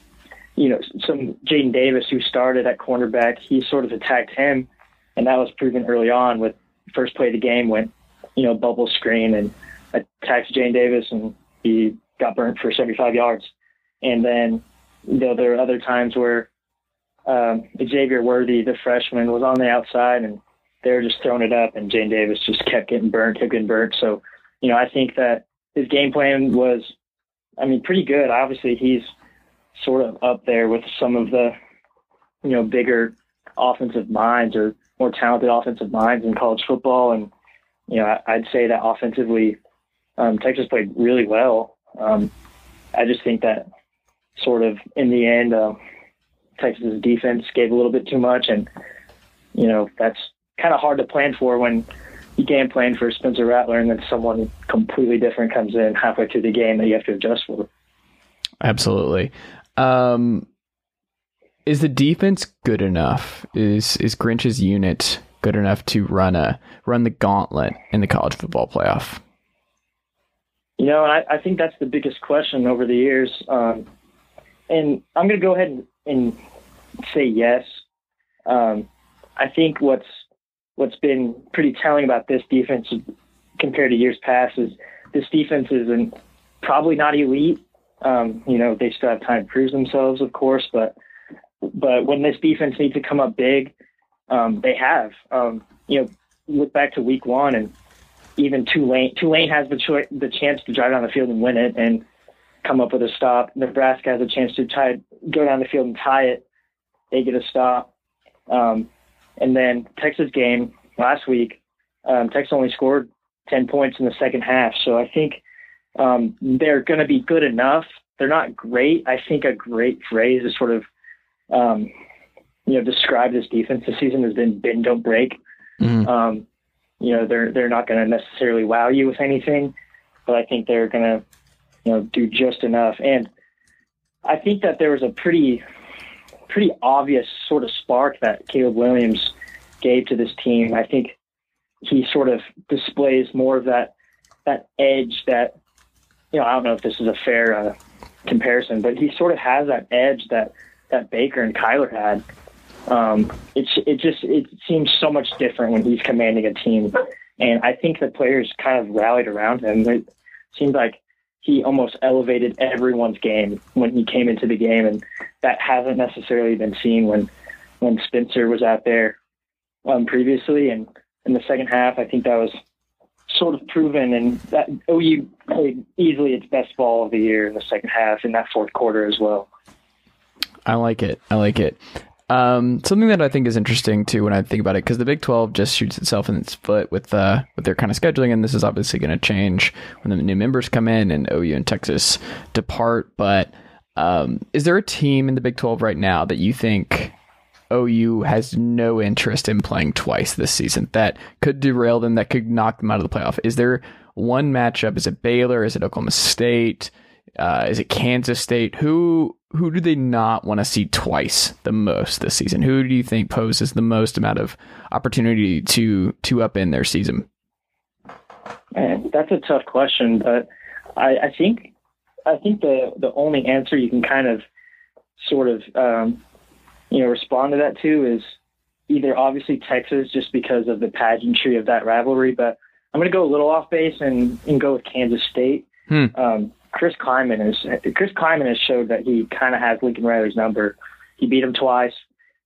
you know, some Jaden Davis who started at cornerback. He sort of attacked him, and that was proven early on. With first play of the game went, you know, bubble screen and attacked Jaden Davis, and he got burnt for 75 yards. And then, you know, there are other times where um, Xavier Worthy, the freshman, was on the outside and they were just throwing it up, and Jaden Davis just kept getting burnt, kept getting burnt. So, you know, I think that his game plan was, I mean, pretty good. Obviously, he's sort of up there with some of the, you know, bigger offensive minds or more talented offensive minds in college football. And, you know, I'd say that offensively, um, Texas played really well. Um, I just think that sort of in the end, uh, Texas's defense gave a little bit too much, and you know that's kind of hard to plan for when you game plan for Spencer Rattler, and then someone completely different comes in halfway through the game that you have to adjust for. Absolutely. Um, is the defense good enough? Is is Grinch's unit good enough to run a run the gauntlet in the college football playoff? You know, I, I think that's the biggest question over the years. Um, and I'm going to go ahead and, and say yes. Um, I think what's what's been pretty telling about this defense compared to years past is this defense isn't probably not elite. Um, you know, they still have time to prove themselves, of course, but but when this defense needs to come up big, um, they have. Um, you know, look back to week one and even Tulane. Tulane has the cho- the chance to drive down the field and win it and come up with a stop. Nebraska has a chance to tie, go down the field and tie it. They get a stop. Um, and then Texas game last week, um, Texas only scored 10 points in the second half. So I think um, they're going to be good enough. They're not great. I think a great phrase is sort of, um, you know, describe this defense this season has been bend don't break. Um, you know, they're they're not going to necessarily wow you with anything, but I think they're going to, you know, do just enough. And I think that there was a pretty pretty obvious sort of spark that Caleb Williams gave to this team. I think he sort of displays more of that that edge that you know I don't know if this is a fair uh, comparison, but he sort of has that edge that that Baker and Kyler had. Um, it's it just it seems so much different when he's commanding a team, and I think the players kind of rallied around him. It seems like he almost elevated everyone's game when he came into the game, and that hasn't necessarily been seen when when Spencer was out there um, previously. And in the second half, I think that was sort of proven, and that OU played easily its best ball of the year in the second half in that fourth quarter as well. I like it. I like it. Um, something that I think is interesting too when I think about it, because the Big Twelve just shoots itself in its foot with uh, with their kind of scheduling, and this is obviously going to change when the new members come in and OU and Texas depart. But um, is there a team in the Big Twelve right now that you think OU has no interest in playing twice this season that could derail them, that could knock them out of the playoff? Is there one matchup? Is it Baylor? Is it Oklahoma State? Uh, is it Kansas State? Who who do they not want to see twice the most this season? Who do you think poses the most amount of opportunity to to upend their season? Man, that's a tough question, but I, I think I think the the only answer you can kind of sort of um, you know respond to that too is either obviously Texas just because of the pageantry of that rivalry, but I'm going to go a little off base and, and go with Kansas State. Hmm. Um, Chris Klieman has Chris Klieman has showed that he kind of has Lincoln Riley's number. He beat him twice.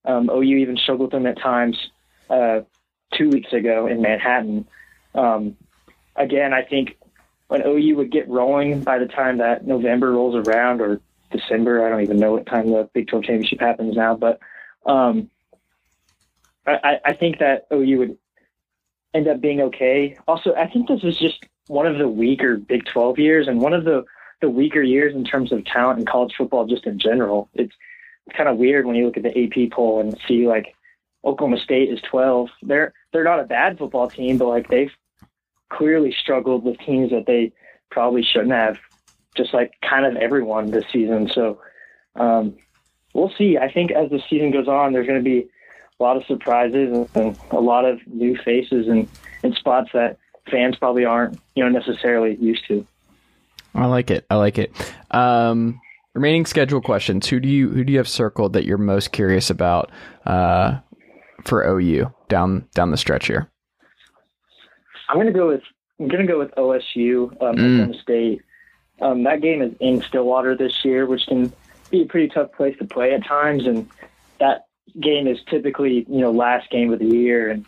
Um, OU even struggled him at times uh, two weeks ago in Manhattan. Um, again, I think when OU would get rolling by the time that November rolls around or December, I don't even know what time the Big 12 championship happens now, but um, I, I think that OU would end up being okay. Also, I think this is just one of the weaker Big 12 years and one of the the weaker years in terms of talent in college football just in general. It's, kind of weird when you look at the AP poll and see like Oklahoma State is 12. They're they're not a bad football team, but like they've clearly struggled with teams that they probably shouldn't have. Just like kind of everyone this season. So um, we'll see. I think as the season goes on, there's going to be a lot of surprises and, and a lot of new faces and, and spots that fans probably aren't you know necessarily used to. I like it. I like it. Um, remaining schedule questions. Who do you who do you have circled that you're most curious about uh, for OU down down the stretch here? I'm gonna go with I'm gonna go with OSU, um, mm. State. Um, that game is in Stillwater this year, which can be a pretty tough place to play at times, and that game is typically you know last game of the year, and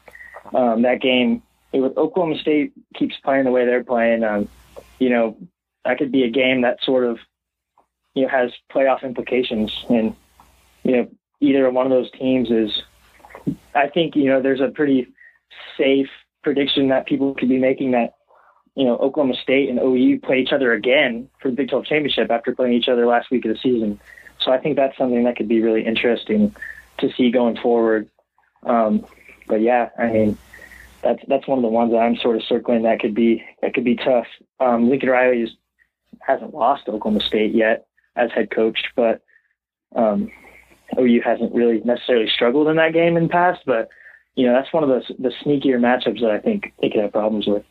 um, that game with Oklahoma State keeps playing the way they're playing. Um, you know, that could be a game that sort of you know has playoff implications and you know either one of those teams is I think you know there's a pretty safe prediction that people could be making that you know Oklahoma State and OU play each other again for the Big 12 championship after playing each other last week of the season. So I think that's something that could be really interesting to see going forward. Um, but yeah, I mean, that's that's one of the ones that I'm sort of circling that could be that could be tough. Um, Lincoln Riley is, hasn't lost Oklahoma State yet as head coach, but um, OU hasn't really necessarily struggled in that game in the past. But you know that's one of the the sneakier matchups that I think they could have problems with.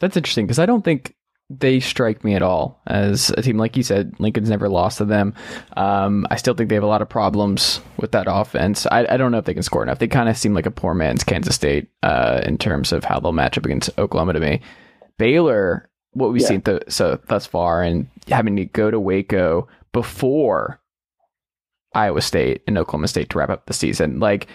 That's interesting because I don't think they strike me at all as a team. Like you said, Lincoln's never lost to them. Um, I still think they have a lot of problems with that offense. I, I don't know if they can score enough. They kind of seem like a poor man's Kansas State uh, in terms of how they'll match up against Oklahoma to me. Baylor, what we've yeah. seen th- so thus far, and having to go to Waco before Iowa State and Oklahoma State to wrap up the season, like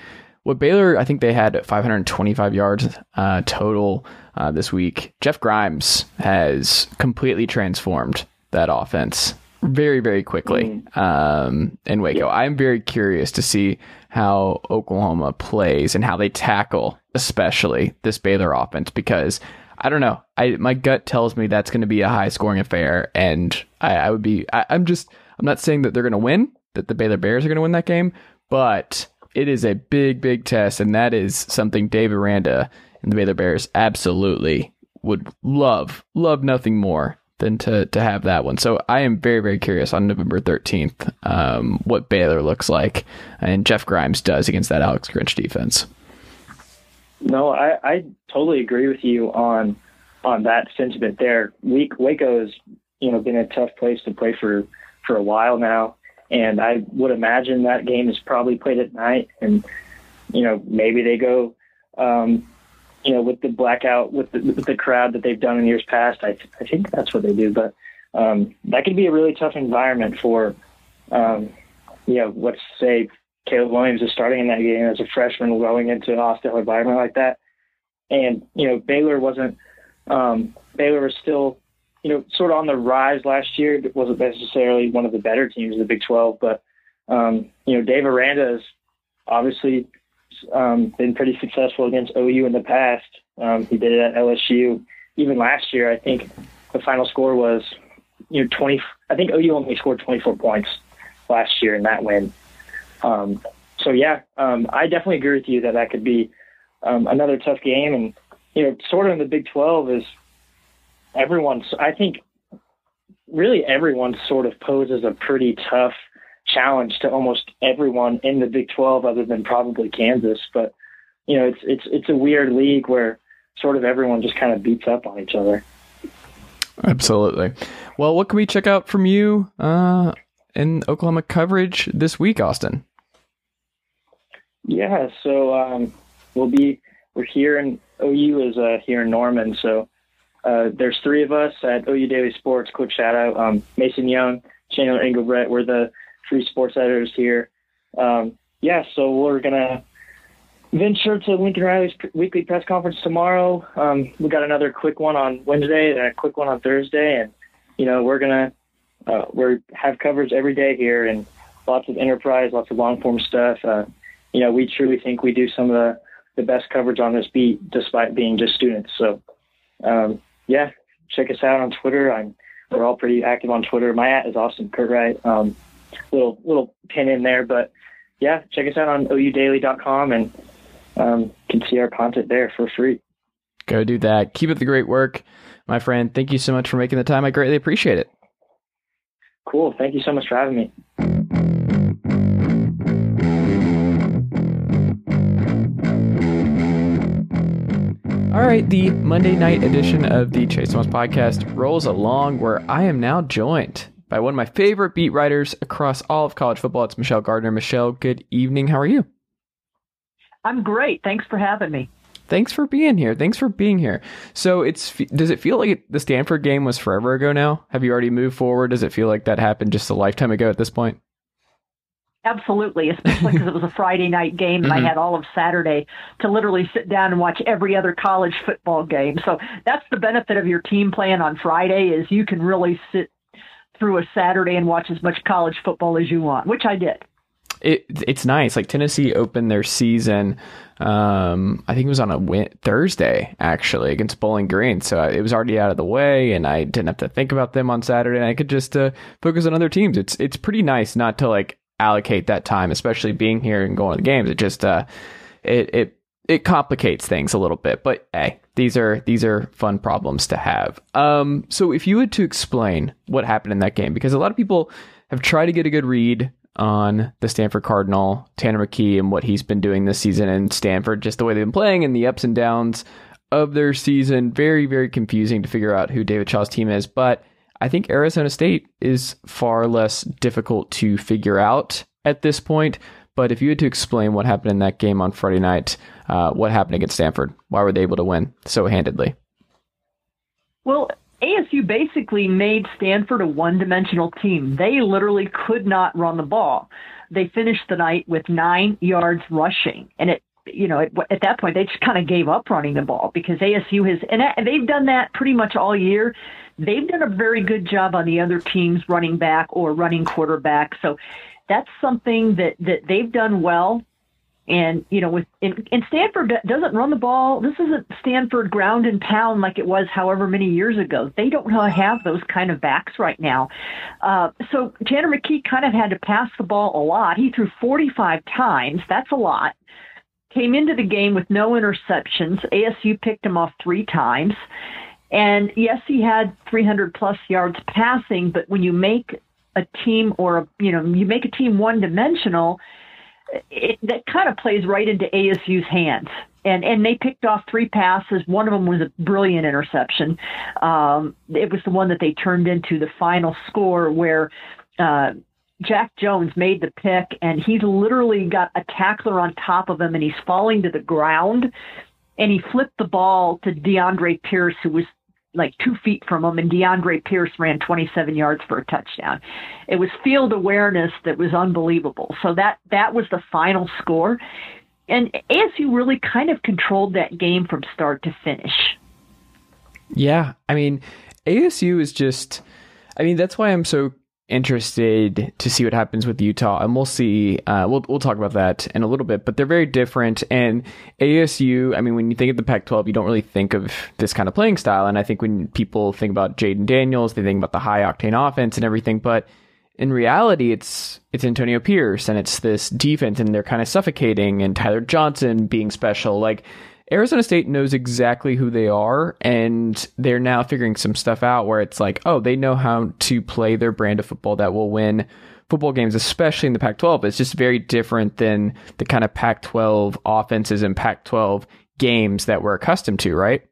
what Baylor, I think they had 525 yards uh, total uh, this week. Jeff Grimes has completely transformed that offense very, very quickly mm. um, in Waco. Yeah. I'm very curious to see how Oklahoma plays and how they tackle, especially this Baylor offense, because I don't know. I my gut tells me that's going to be a high scoring affair, and I, I would be. I, I'm just. I'm not saying that they're going to win. That the Baylor Bears are going to win that game, but it is a big, big test, and that is something Dave Aranda and the Baylor Bears absolutely would love, love nothing more than to to have that one. So I am very, very curious on November thirteenth um, what Baylor looks like and Jeff Grimes does against that Alex Grinch defense. No, I, I totally agree with you on on that sentiment there. Week Waco's you know been a tough place to play for for a while now. And I would imagine that game is probably played at night, and you know maybe they go, um, you know, with the blackout with the, with the crowd that they've done in years past. I I think that's what they do, but um, that could be a really tough environment for, um, you know, let's say Caleb Williams is starting in that game as a freshman, going into a hostile environment like that, and you know Baylor wasn't. Um, Baylor was still you know, sort of on the rise last year. It wasn't necessarily one of the better teams of the Big 12, but, um, you know, Dave Aranda has obviously um, been pretty successful against OU in the past. Um, he did it at LSU. Even last year, I think the final score was, you know, 20. I think OU only scored 24 points last year in that win. Um, so, yeah, um, I definitely agree with you that that could be um, another tough game. And, you know, sort of in the Big 12 is everyone's, I think, really everyone sort of poses a pretty tough challenge to almost everyone in the Big 12 other than probably Kansas. But, you know, it's, it's, it's a weird league where sort of everyone just kind of beats up on each other. Absolutely. Well, what can we check out from you uh, in Oklahoma coverage this week, Austin? Yeah, so um, we'll be we're here in OU is uh, here in Norman, so uh, there's three of us at OU Daily Sports. Quick shout out, um, Mason Young, Chandler Engelbrett. We're the three sports editors here. Um, yeah, so we're gonna venture to Lincoln Riley's weekly press conference tomorrow. Um, we got another quick one on Wednesday and a quick one on Thursday, and you know we're gonna uh, we have coverage every day here and lots of enterprise, lots of long form stuff. Uh, you know, we truly think we do some of the the best coverage on this beat, despite being just students. So. Um, yeah, check us out on Twitter. I'm we're all pretty active on Twitter. My at is Austin Curtright. Um, little little pin in there, but yeah, check us out on oudaily.com and um, can see our content there for free. Go do that. Keep up the great work, my friend. Thank you so much for making the time. I greatly appreciate it. Cool. Thank you so much for having me. All right, the Monday night edition of the Chase Thomas podcast rolls along where I am now joined by one of my favorite beat writers across all of college football. It's Michelle Gardner. Michelle, good evening. How are you? I'm great. Thanks for having me. Thanks for being here. Thanks for being here. So it's does it feel like the Stanford game was forever ago now? Have you already moved forward? Does it feel like that happened just a lifetime ago at this point? Absolutely, especially because it was a Friday night game and mm-hmm. I had all of Saturday to literally sit down and watch every other college football game. So that's the benefit of your team playing on Friday is you can really sit through a Saturday and watch as much college football as you want, which I did. It it's nice. Like Tennessee opened their season. Um, I think it was on a win- Thursday actually against Bowling Green, so it was already out of the way, and I didn't have to think about them on Saturday. And I could just uh, focus on other teams. It's it's pretty nice not to like allocate that time, especially being here and going to games. It just uh, it it it complicates things a little bit. But hey, these are these are fun problems to have. Um, so if you had to explain what happened in that game, because a lot of people have tried to get a good read on the Stanford Cardinal, Tanner McKee, and what he's been doing this season in Stanford, just the way they've been playing and the ups and downs of their season. Very, very confusing to figure out who David Shaw's team is. But I think Arizona State is far less difficult to figure out at this point. But if you had to explain what happened in that game on Friday night, uh, what happened against Stanford? Why were they able to win so handedly? Well, ASU basically made Stanford a one dimensional team. They literally could not run the ball. They finished the night with nine yards rushing. And it, you know, at, at that point, they just kind of gave up running the ball because ASU has, and they've done that pretty much all year. They've done a very good job on the other teams running back or running quarterback. So that's something that, that they've done well. And you know, with and, and Stanford doesn't run the ball. This isn't Stanford ground and pound like it was however many years ago. They don't have those kind of backs right now. Uh, so Tanner McKee kind of had to pass the ball a lot. He threw 45 times. That's a lot. Came into the game with no interceptions. ASU picked him off three times. And yes, he had 300 plus yards passing, but when you make a team or a, you know, you make a team one dimensional, it, that kind of plays right into ASU's hands. And and they picked off three passes. One of them was a brilliant interception. Um, it was the one that they turned into the final score, where uh, Jack Jones made the pick, and he's literally got a tackler on top of him, and he's falling to the ground. And he flipped the ball to DeAndre Pierce, who was like two feet from him, and DeAndre Pierce ran 27 yards for a touchdown. It was field awareness that was unbelievable. So that that was the final score, and ASU really kind of controlled that game from start to finish. Yeah, I mean, ASU is just. I mean, that's why I'm so interested to see what happens with Utah, and we'll see. Uh, we'll we'll talk about that in a little bit. But they're very different, and ASU. I mean, when you think of the Pac-12, you don't really think of this kind of playing style. And I think when people think about Jayden Daniels, they think about the high octane offense and everything. But in reality, it's it's Antonio Pierce and it's this defense, and they're kind of suffocating, and Tyler Johnson being special, like Arizona State knows exactly who they are, and they're now figuring some stuff out where it's like, oh, they know how to play their brand of football that will win football games, especially in the Pac 12. It's just very different than the kind of Pac 12 offenses and Pac 12 games that we're accustomed to, right?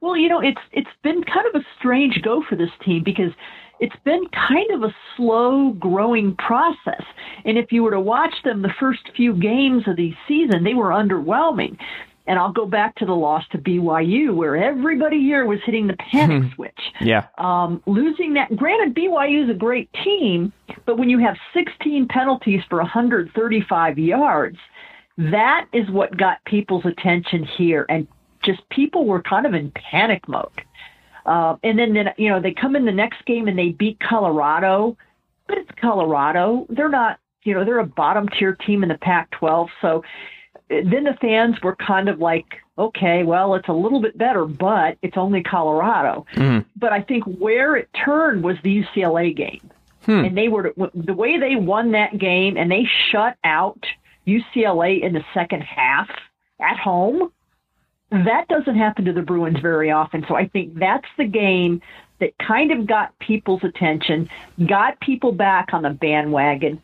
Well, you know, it's it's been kind of a strange go for this team because it's been kind of a slow growing process. And if you were to watch them the first few games of the season, they were underwhelming. And I'll go back to the loss to BYU, where everybody here was hitting the panic hmm. switch. Yeah. Um, losing that, granted, BYU is a great team, but when you have 16 penalties for 135 yards, that is what got people's attention here. And just people were kind of in panic mode. Uh, and then, then, you know, they come in the next game and they beat Colorado, but it's Colorado. They're not, you know, they're a bottom tier team in the Pac 12. So then the fans were kind of like, okay, well, it's a little bit better, but it's only Colorado. Mm. But I think where it turned was the UCLA game. Hmm. And they were, the way they won that game and they shut out UCLA in the second half at home that doesn't happen to the Bruins very often. So I think that's the game that kind of got people's attention, got people back on the bandwagon,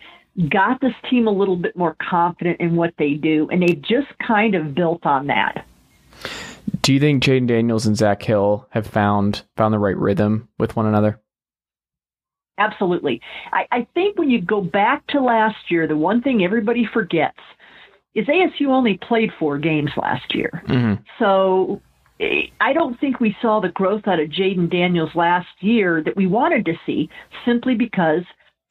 got this team a little bit more confident in what they do, and they've just kind of built on that. Do you think Jayden Daniels and Zak Hill have found found the right rhythm with one another? Absolutely. I, I think when you go back to last year, the one thing everybody forgets – is ASU only played four games last year. Mm-hmm. So I don't think we saw the growth out of Jayden Daniels last year that we wanted to see simply because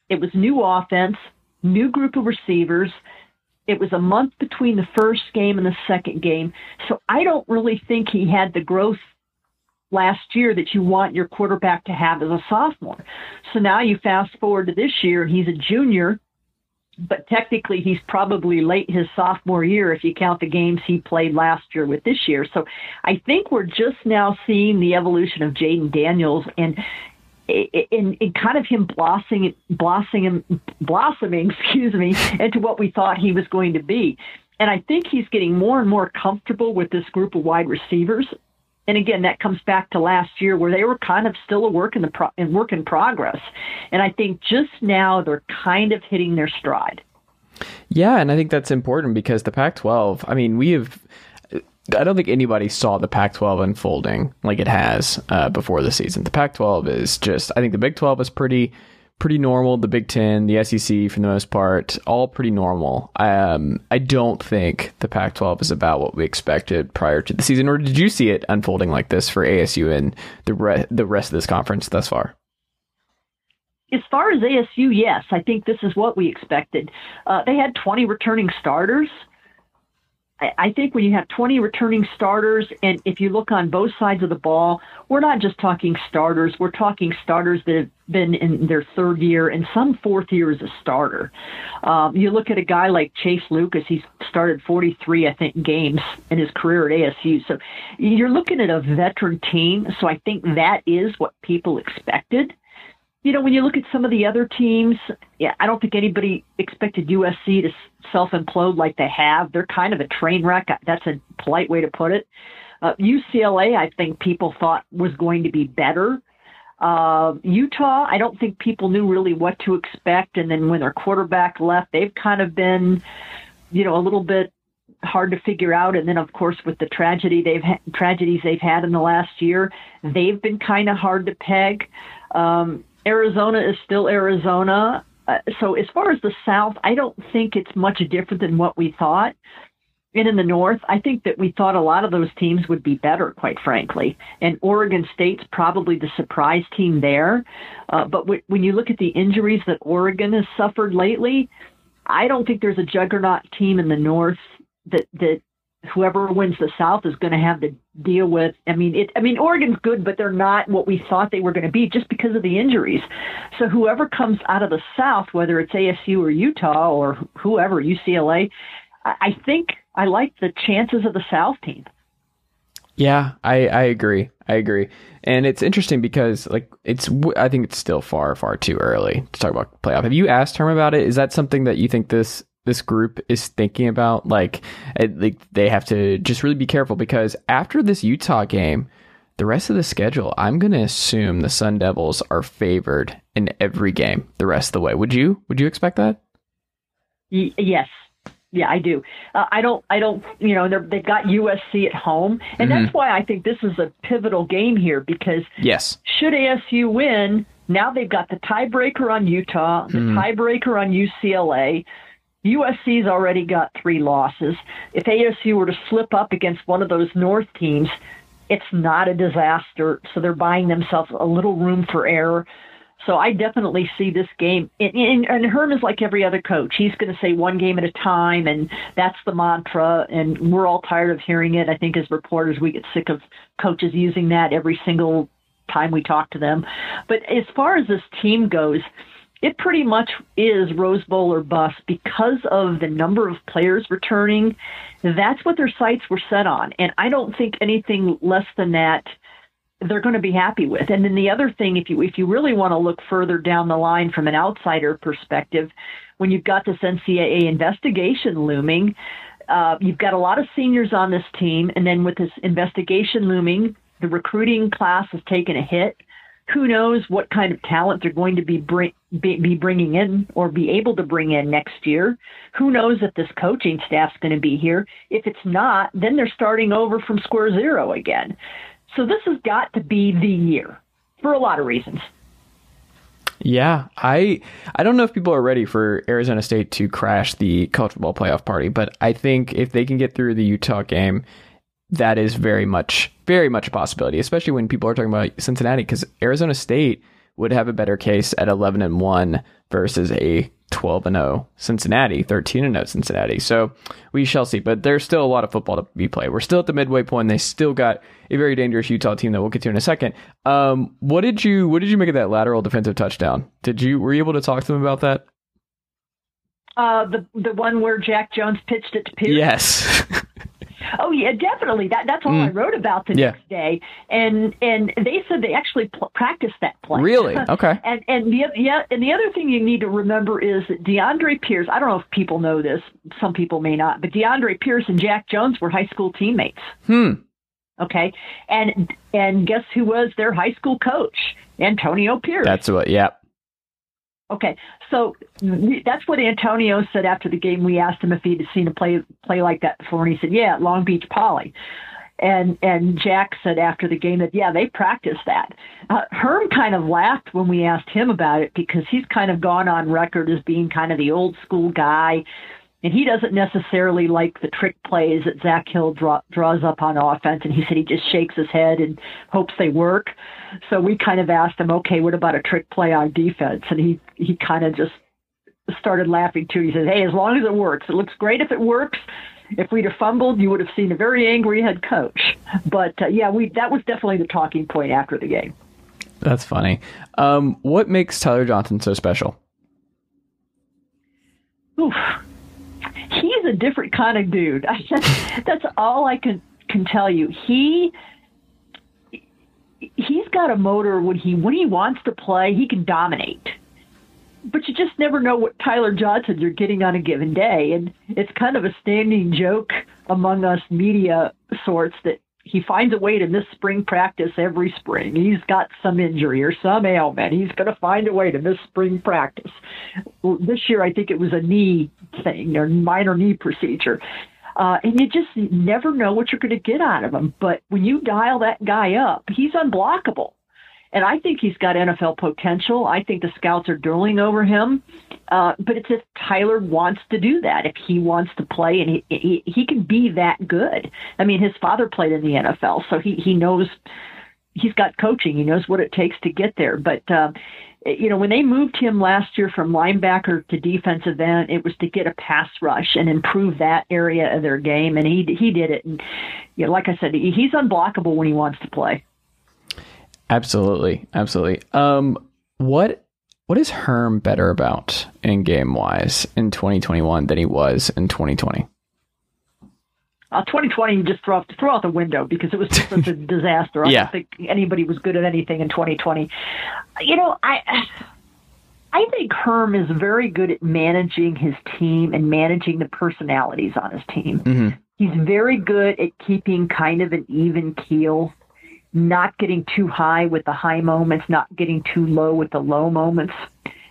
it was new offense, new group of receivers. It was a month between the first game and the second game. So I don't really think he had the growth last year that you want your quarterback to have as a sophomore. So now you fast forward to this year he's a junior but technically he's probably late his sophomore year if you count the games he played last year with this year. So I think we're just now seeing the evolution of Jayden Daniels and in, in kind of him blossoming, blossoming, [laughs] blossoming, excuse me, into what we thought he was going to be. and I think he's getting more and more comfortable with this group of wide receivers. And again, that comes back to last year where they were kind of still a work in the pro- in work in progress. And I think just now they're kind of hitting their stride. Yeah, and I think that's important because the Pac-12. I mean, we have. I don't think anybody saw the Pac-12 unfolding like it has uh, before the season. The Pac-12 is just. I think the Big 12 is pretty pretty normal. The Big Ten, the SEC, for the most part, all pretty normal. Um, I don't think the Pac-12 is about what we expected prior to the season. Or did you see it unfolding like this for ASU and the re- the rest of this conference thus far? As far as ASU, yes, I think this is what we expected. Uh, they had 20 returning starters. I think when you have 20 returning starters, and if you look on both sides of the ball, we're not just talking starters. We're talking starters that have been in their third year and some fourth year as a starter. Um, you look at a guy like Chase Lucas, he's started 43, I think, games in his career at ASU. So you're looking at a veteran team. So I think that is what people expected you know, when you look at some of the other teams, yeah, I don't think anybody expected USC to self implode like they have. They're kind of a train wreck. That's a polite way to put it. Uh, UCLA, I think people thought was going to be better. Uh, Utah, I don't think people knew really what to expect. And then when their quarterback left, they've kind of been, you know, a little bit hard to figure out. And then, of course, with the tragedy they've ha- tragedies they've had in the last year, they've been kind of hard to peg. Um, Arizona is still Arizona. Uh, so as far as the South, I don't think it's much different than what we thought. And in the North, I think that we thought a lot of those teams would be better, quite frankly. And Oregon State's probably the surprise team there. Uh, but w- when you look at the injuries that Oregon has suffered lately, I don't think there's a juggernaut team in the North that that whoever wins the South is going to have to deal with. I mean, it. I mean, Oregon's good, but they're not what we thought they were going to be just because of the injuries. So whoever comes out of the South, whether it's ASU or Utah or whoever, UCLA, I think I like the chances of the South team. Yeah, I, I agree. I agree. And it's interesting because like it's I think it's still far far too early to talk about playoff. Have you asked Herm about it? Is that something that you think this this group is thinking about like like they have to just really be careful because after this Utah game, the rest of the schedule, I'm going to assume the Sun Devils are favored in every game the rest of the way. Would you? Would you expect that? Y- yes. Yeah, I do. Uh, I don't. I don't. You know, they've got USC at home, and mm-hmm. that's why I think this is a pivotal game here because yes, should ASU win, now they've got the tiebreaker on Utah, the mm-hmm. tiebreaker on UCLA. USC's already got three losses. If ASU were to slip up against one of those North teams, it's not a disaster. So they're buying themselves a little room for error. So I definitely see this game. And, and, and Herm is like every other coach. He's going to say one game at a time, and that's the mantra. And we're all tired of hearing it. I think as reporters, we get sick of coaches using that every single time we talk to them. But as far as this team goes, it pretty much is Rose Bowl or bust because of the number of players returning. That's what their sights were set on. And I don't think anything less than that they're going to be happy with. And then the other thing, if you if you really want to look further down the line from an outsider perspective, when you've got this NCAA investigation looming, uh, you've got a lot of seniors on this team, and then with this investigation looming, the recruiting class has taken a hit who knows what kind of talent they're going to be, bring, be, be bringing in or be able to bring in next year. Who knows if this coaching staff's going to be here? If it's not, then they're starting over from square zero again. So this has got to be the year for a lot of reasons. Yeah, I I don't know if people are ready for Arizona State to crash the college football playoff party, but I think if they can get through the Utah game that is very much, very much a possibility, especially when people are talking about Cincinnati, because Arizona State would have a better case at 11 and 1 versus a 12 and 0 Cincinnati, 13 and 0 Cincinnati. So we shall see. But there's still a lot of football to be played. We're still at the midway point. They still got a very dangerous Utah team that we'll get to in a second. Um, what did you What did you make of that lateral defensive touchdown? Did you were you able to talk to them about that? Uh, the the one where Jack Jones pitched it to Pierce. Yes. [laughs] Oh yeah, definitely. That that's all mm. I wrote about the yeah. next day, and and they said they actually pl- practiced that play. Really? [laughs] Okay. and and the yeah, and the other thing you need to remember is that DeAndre Pierce. I don't know if people know this. Some people may not, but DeAndre Pierce and Jack Jones were high school teammates. Hmm. Okay, and and guess who was their high school coach? Antonio Pierce. That's what. Yeah. Okay, so that's what Antonio said after the game. We asked him if he'd seen a play play like that before, and he said, "Yeah, Long Beach Poly." And and Jack said after the game that yeah, they practiced that. Uh, Herm kind of laughed when we asked him about it because he's kind of gone on record as being kind of the old school guy and he doesn't necessarily like the trick plays that Zak Hill draw, draws up on offense. And he said he just shakes his head and hopes they work. So we kind of asked him, okay, what about a trick play on defense? And he he kind of just started laughing too. He says, hey, as long as it works, it looks great if it works. If we'd have fumbled, you would have seen a very angry head coach. But uh, yeah, we that was definitely the talking point after the game. That's funny. Um, what makes Tyler Johnson so special? Oof he's a different kind of dude. [laughs] That's all I can can tell you. He he's got a motor when he when he wants to play, he can dominate. But you just never know what Tyler Johnson you're getting on a given day, and it's kind of a standing joke among us media sorts that he finds a way to miss spring practice every spring. He's got some injury or some ailment. He's going to find a way to miss spring practice. This year, I think it was a knee thing or minor knee procedure. Uh, and you just never know what you're going to get out of him. But when you dial that guy up, he's unblockable. And I think he's got NFL potential. I think the scouts are drooling over him. Uh, but it's if Tyler wants to do that, if he wants to play, and he, he he can be that good. I mean, his father played in the NFL, so he he knows he's got coaching. He knows what it takes to get there. But uh, you know, when they moved him last year from linebacker to defensive end, it was to get a pass rush and improve that area of their game, and he he did it. And you know, like I said, he's unblockable when he wants to play. Absolutely, absolutely. Um, what what is Herm better about in game wise in 2021 than he was in 2020? Uh, 2020 just throw, out, throw out the window because it was just such a [laughs] disaster. I yeah. don't think anybody was good at anything in 2020. You know, I I think Herm is very good at managing his team and managing the personalities on his team. Mm-hmm. He's very good at keeping kind of an even keel not getting too high with the high moments, not getting too low with the low moments.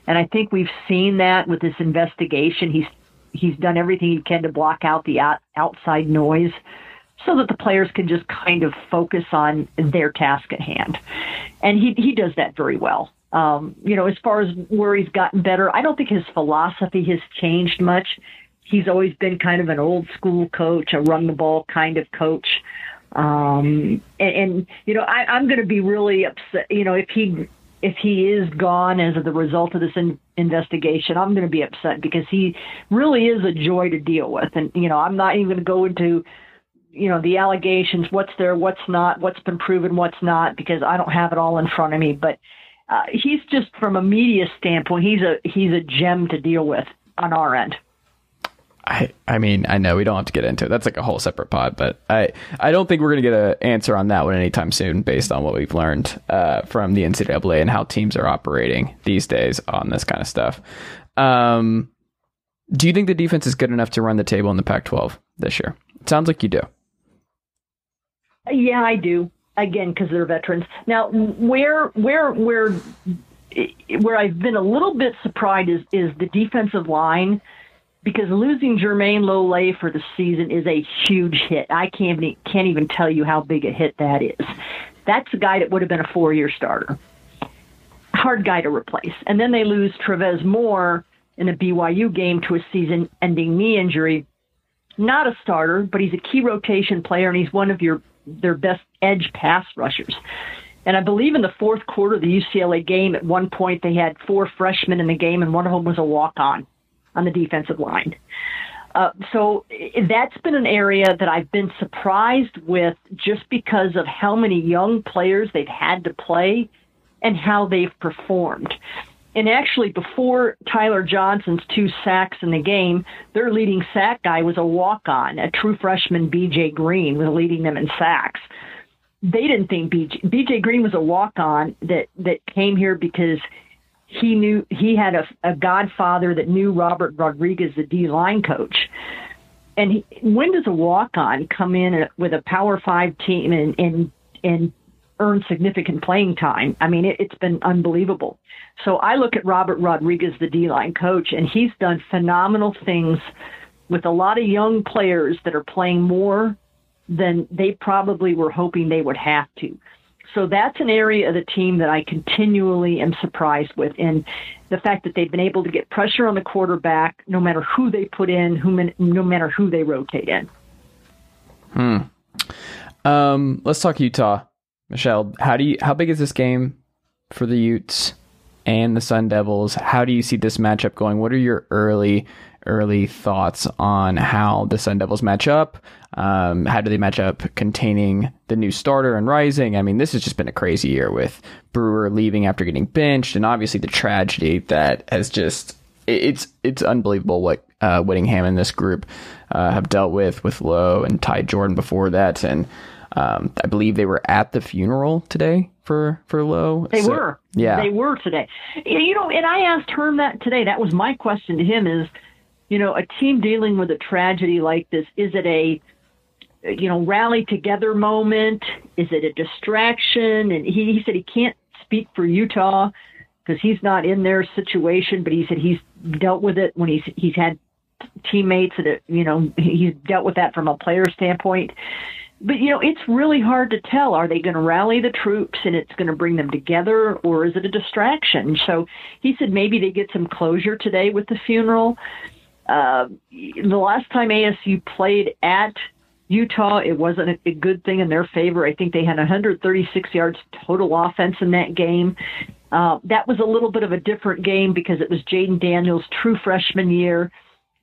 And I think we've seen that with this investigation. He's he's done everything he can to block out the out, outside noise so that the players can just kind of focus on their task at hand. And he he does that very well. Um, you know, as far as where he's gotten better, I don't think his philosophy has changed much. He's always been kind of an old school coach, a run the ball kind of coach. Um, and, and you know, I, I'm going to be really upset. You know, if he if he is gone as the result of this in, investigation, I'm going to be upset because he really is a joy to deal with. And you know, I'm not even going to go into you know the allegations, what's there, what's not, what's been proven, what's not, because I don't have it all in front of me. But uh, he's just from a media standpoint, he's a he's a gem to deal with on our end. I I mean I know we don't have to get into it. That's like a whole separate pod, but I I don't think we're gonna get an answer on that one anytime soon, based on what we've learned uh, from the NCAA and how teams are operating these days on this kind of stuff. Um, do you think the defense is good enough to run the table in the Pac-12 this year? It sounds like you do. Yeah, I do. Again, because they're veterans. Now, where where where where I've been a little bit surprised is is the defensive line because losing Jermayne Lole for the season is a huge hit. I can't even, can't even tell you how big a hit that is. That's a guy that would have been a four year starter. Hard guy to replace. And then they lose Travez Moore in a BYU game to a season ending knee injury. Not a starter, but he's a key rotation player and he's one of your their best edge pass rushers. And I believe in the fourth quarter of the UCLA game, at one point they had four freshmen in the game, and one of them was a walk on on the defensive line. Uh, so that's been an area that I've been surprised with just because of how many young players they've had to play and how they've performed. And actually, before Tyler Johnson's two sacks in the game, their leading sack guy was a walk on. A true freshman, BJ Green, was leading them in sacks. They didn't think BJ, BJ Green was a walk on that, that came here because he knew he had a, a godfather that knew Robert Rodriguez, the D line coach. And he, when does a walk on come in with a Power Five team and, and, and earn significant playing time. I mean, it, has been unbelievable. So I look at Robert Rodriguez, the D line coach, and he's done phenomenal things with a lot of young players that are playing more than they probably were hoping they would have to. So that's an area of the team that I continually am surprised with, and the fact that they've been able to get pressure on the quarterback, no matter who they put in, who no matter who they rotate in. Hmm. Um, let's talk Utah. Michelle, how do you how big is this game for the Utes and the Sun Devils? How do you see this matchup going? What are your early early thoughts on how the Sun Devils match up? Um, how do they match up containing the new starter and Rising? I mean, this has just been a crazy year with Brewer leaving after getting benched, and obviously the tragedy that has just it's it's unbelievable what uh, Whittingham and this group uh, have dealt with with Lowe and Ty Jordan before that, and um, I believe they were at the funeral today for for Lowe. They so, were. Yeah, they were today. You know, and I asked Herm that today. That was my question to him: is you know, a team dealing with a tragedy like this, is it a you know rally together moment? Is it a distraction? And he, he said he can't speak for Utah because he's not in their situation, but he said he's dealt with it when he's he's had teammates that you know he's dealt with that from a player standpoint but you know it's really hard to tell are they going to rally the troops and it's going to bring them together or is it a distraction so he said maybe they get some closure today with the funeral uh, the last time asu played at utah it wasn't a, a good thing in their favor i think they had 136 yards total offense in that game uh, that was a little bit of a different game because it was Jayden Daniels' true freshman year.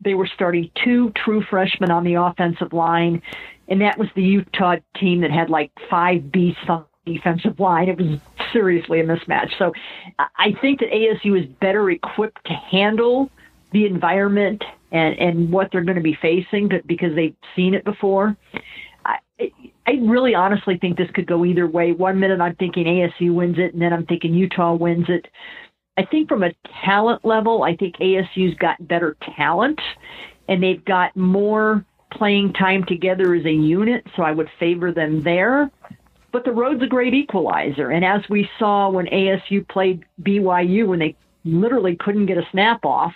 They were starting two true freshmen on the offensive line and that was the Utah team that had like five beasts on the defensive line. It was seriously a mismatch. So I think that ASU is better equipped to handle the environment and, and what they're going to be facing but because they've seen it before. I, I really honestly think this could go either way. One minute I'm thinking ASU wins it, and then I'm thinking Utah wins it. I think from a talent level, I think ASU's got better talent, and they've got more playing time together as a unit, so I would favor them there. But the road's a great equalizer. And as we saw when ASU played BYU, when they literally couldn't get a snap off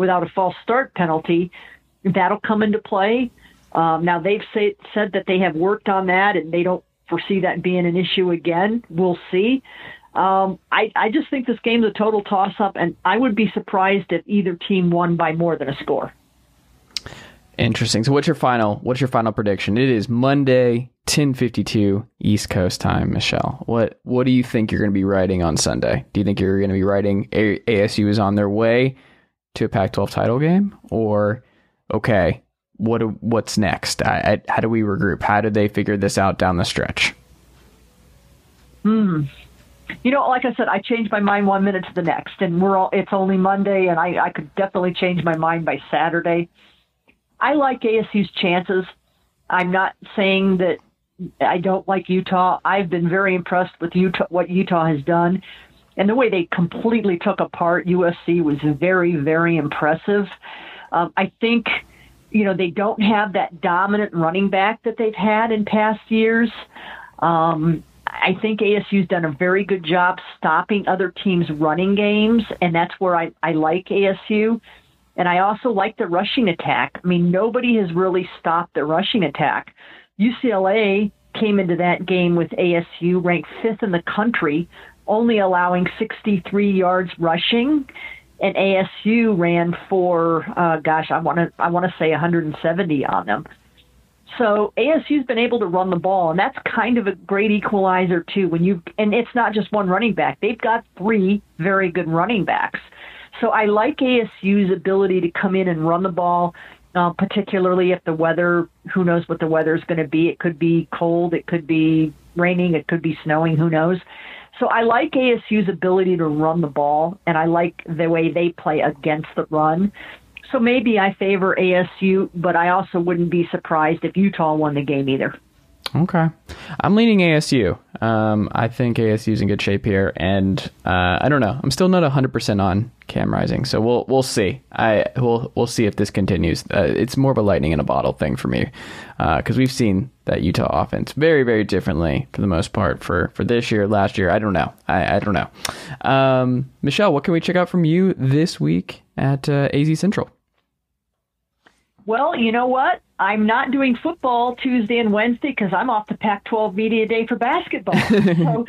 without a false start penalty, that'll come into play. Um, now, they've say, said that they have worked on that and they don't foresee that being an issue again. We'll see. Um, I, I just think this game's a total toss up, and I would be surprised if either team won by more than a score. Interesting. So what's your final what's your final prediction? It is Monday, 10:52 East Coast time, Michelle. What what do you think you're going to be writing on Sunday? Do you think you're going to be writing A- ASU is on their way to a Pac-12 title game or okay, what what's next? I, I, how do we regroup? How do they figure this out down the stretch? Hmm. You know, like I said, I changed my mind one minute to the next, and we're all. It's only Monday, and I, I could definitely change my mind by Saturday. I like ASU's chances. I'm not saying that I don't like Utah. I've been very impressed with Utah, what Utah has done. And the way they completely took apart USC was very, very impressive. Um, I think, you know, they don't have that dominant running back that they've had in past years. Um, I think ASU's done a very good job stopping other teams' running games, and that's where I, I like ASU. And I also like the rushing attack. I mean, nobody has really stopped the rushing attack. UCLA came into that game with ASU ranked fifth in the country, only allowing 63 yards rushing, and ASU ran for, uh, gosh, I want to I want to say 170 on them. So ASU's been able to run the ball, and that's kind of a great equalizer too. When you and it's not just one running back; they've got three very good running backs. So I like ASU's ability to come in and run the ball, uh, particularly if the weather, who knows what the weather is going to be. It could be cold, it could be raining, it could be snowing, who knows. So I like ASU's ability to run the ball, and I like the way they play against the run. So maybe I favor ASU, but I also wouldn't be surprised if Utah won the game either. Okay. I'm leaning ASU. Um, I think ASU's in good shape here, and uh, I don't know. I'm still not 100% on Cam Rising, so we'll we'll see. I we'll we'll see if this continues. Uh, it's more of a lightning in a bottle thing for me because uh, we've seen that Utah offense very very differently for the most part for for this year, last year. I don't know. I, I don't know. Um, Michelle, what can we check out from you this week at uh, AZ Central? Well, you know what? I'm not doing football Tuesday and Wednesday because I'm off the Pac 12 Media Day for basketball. [laughs] so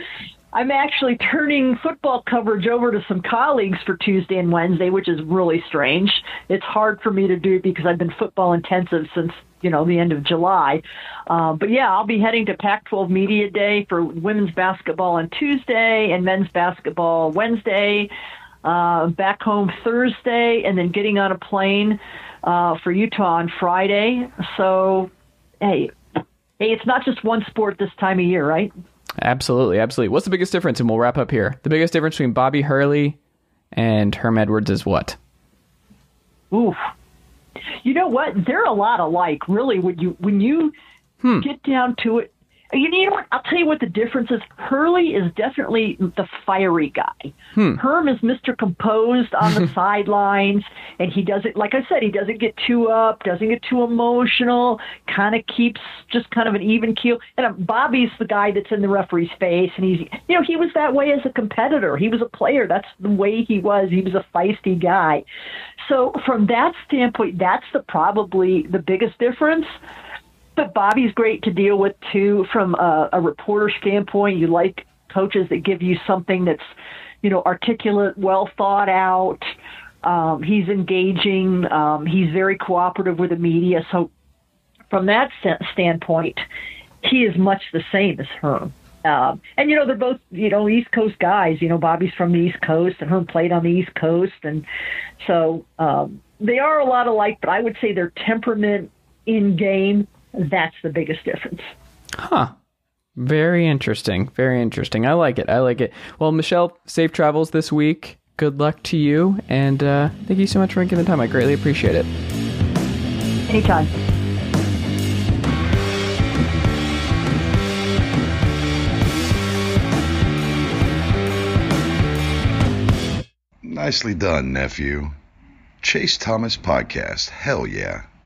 I'm actually turning football coverage over to some colleagues for Tuesday and Wednesday, which is really strange. It's hard for me to do because I've been football intensive since you know the end of July. Uh, but yeah, I'll be heading to Pac-12 Media Day for women's basketball on Tuesday and men's basketball Wednesday. Uh, back home Thursday, and then getting on a plane uh, for Utah on Friday. So, hey, hey, it's not just one sport this time of year, right? Absolutely, absolutely. What's the biggest difference? And we'll wrap up here. The biggest difference between Bobby Hurley and Herm Edwards is what? Oof. You know what? They're a lot alike, really. When you when you hmm. get down to it, you know what? I'll tell you what the difference is. Hurley is definitely the fiery guy. Hmm. Herm is Mr. Composed on the [laughs] sidelines, and he doesn't, like I said, he doesn't get too up, doesn't get too emotional, kind of keeps just kind of an even keel. And uh, Bobby's the guy that's in the referee's face, and he's, you know, he was that way as a competitor. He was a player. That's the way he was. He was a feisty guy. So from that standpoint, that's the probably the biggest difference. But Bobby's great to deal with too, from a, a reporter standpoint. You like coaches that give you something that's, you know, articulate, well thought out. Um, he's engaging. Um, he's very cooperative with the media. So, from that standpoint, he is much the same as Herm. Um, and you know they're both you know East Coast guys. You know Bobby's from the East Coast, and Herm played on the East Coast, and so um, they are a lot alike. But I would say their temperament in game that's the biggest difference. Huh. Very interesting. Very interesting. I like it. I like it. Well, Michelle, safe travels this week. Good luck to you. And uh, thank you so much for making the time. I greatly appreciate it. Anytime. Nicely done, nephew. Chase Thomas Podcast. Hell yeah.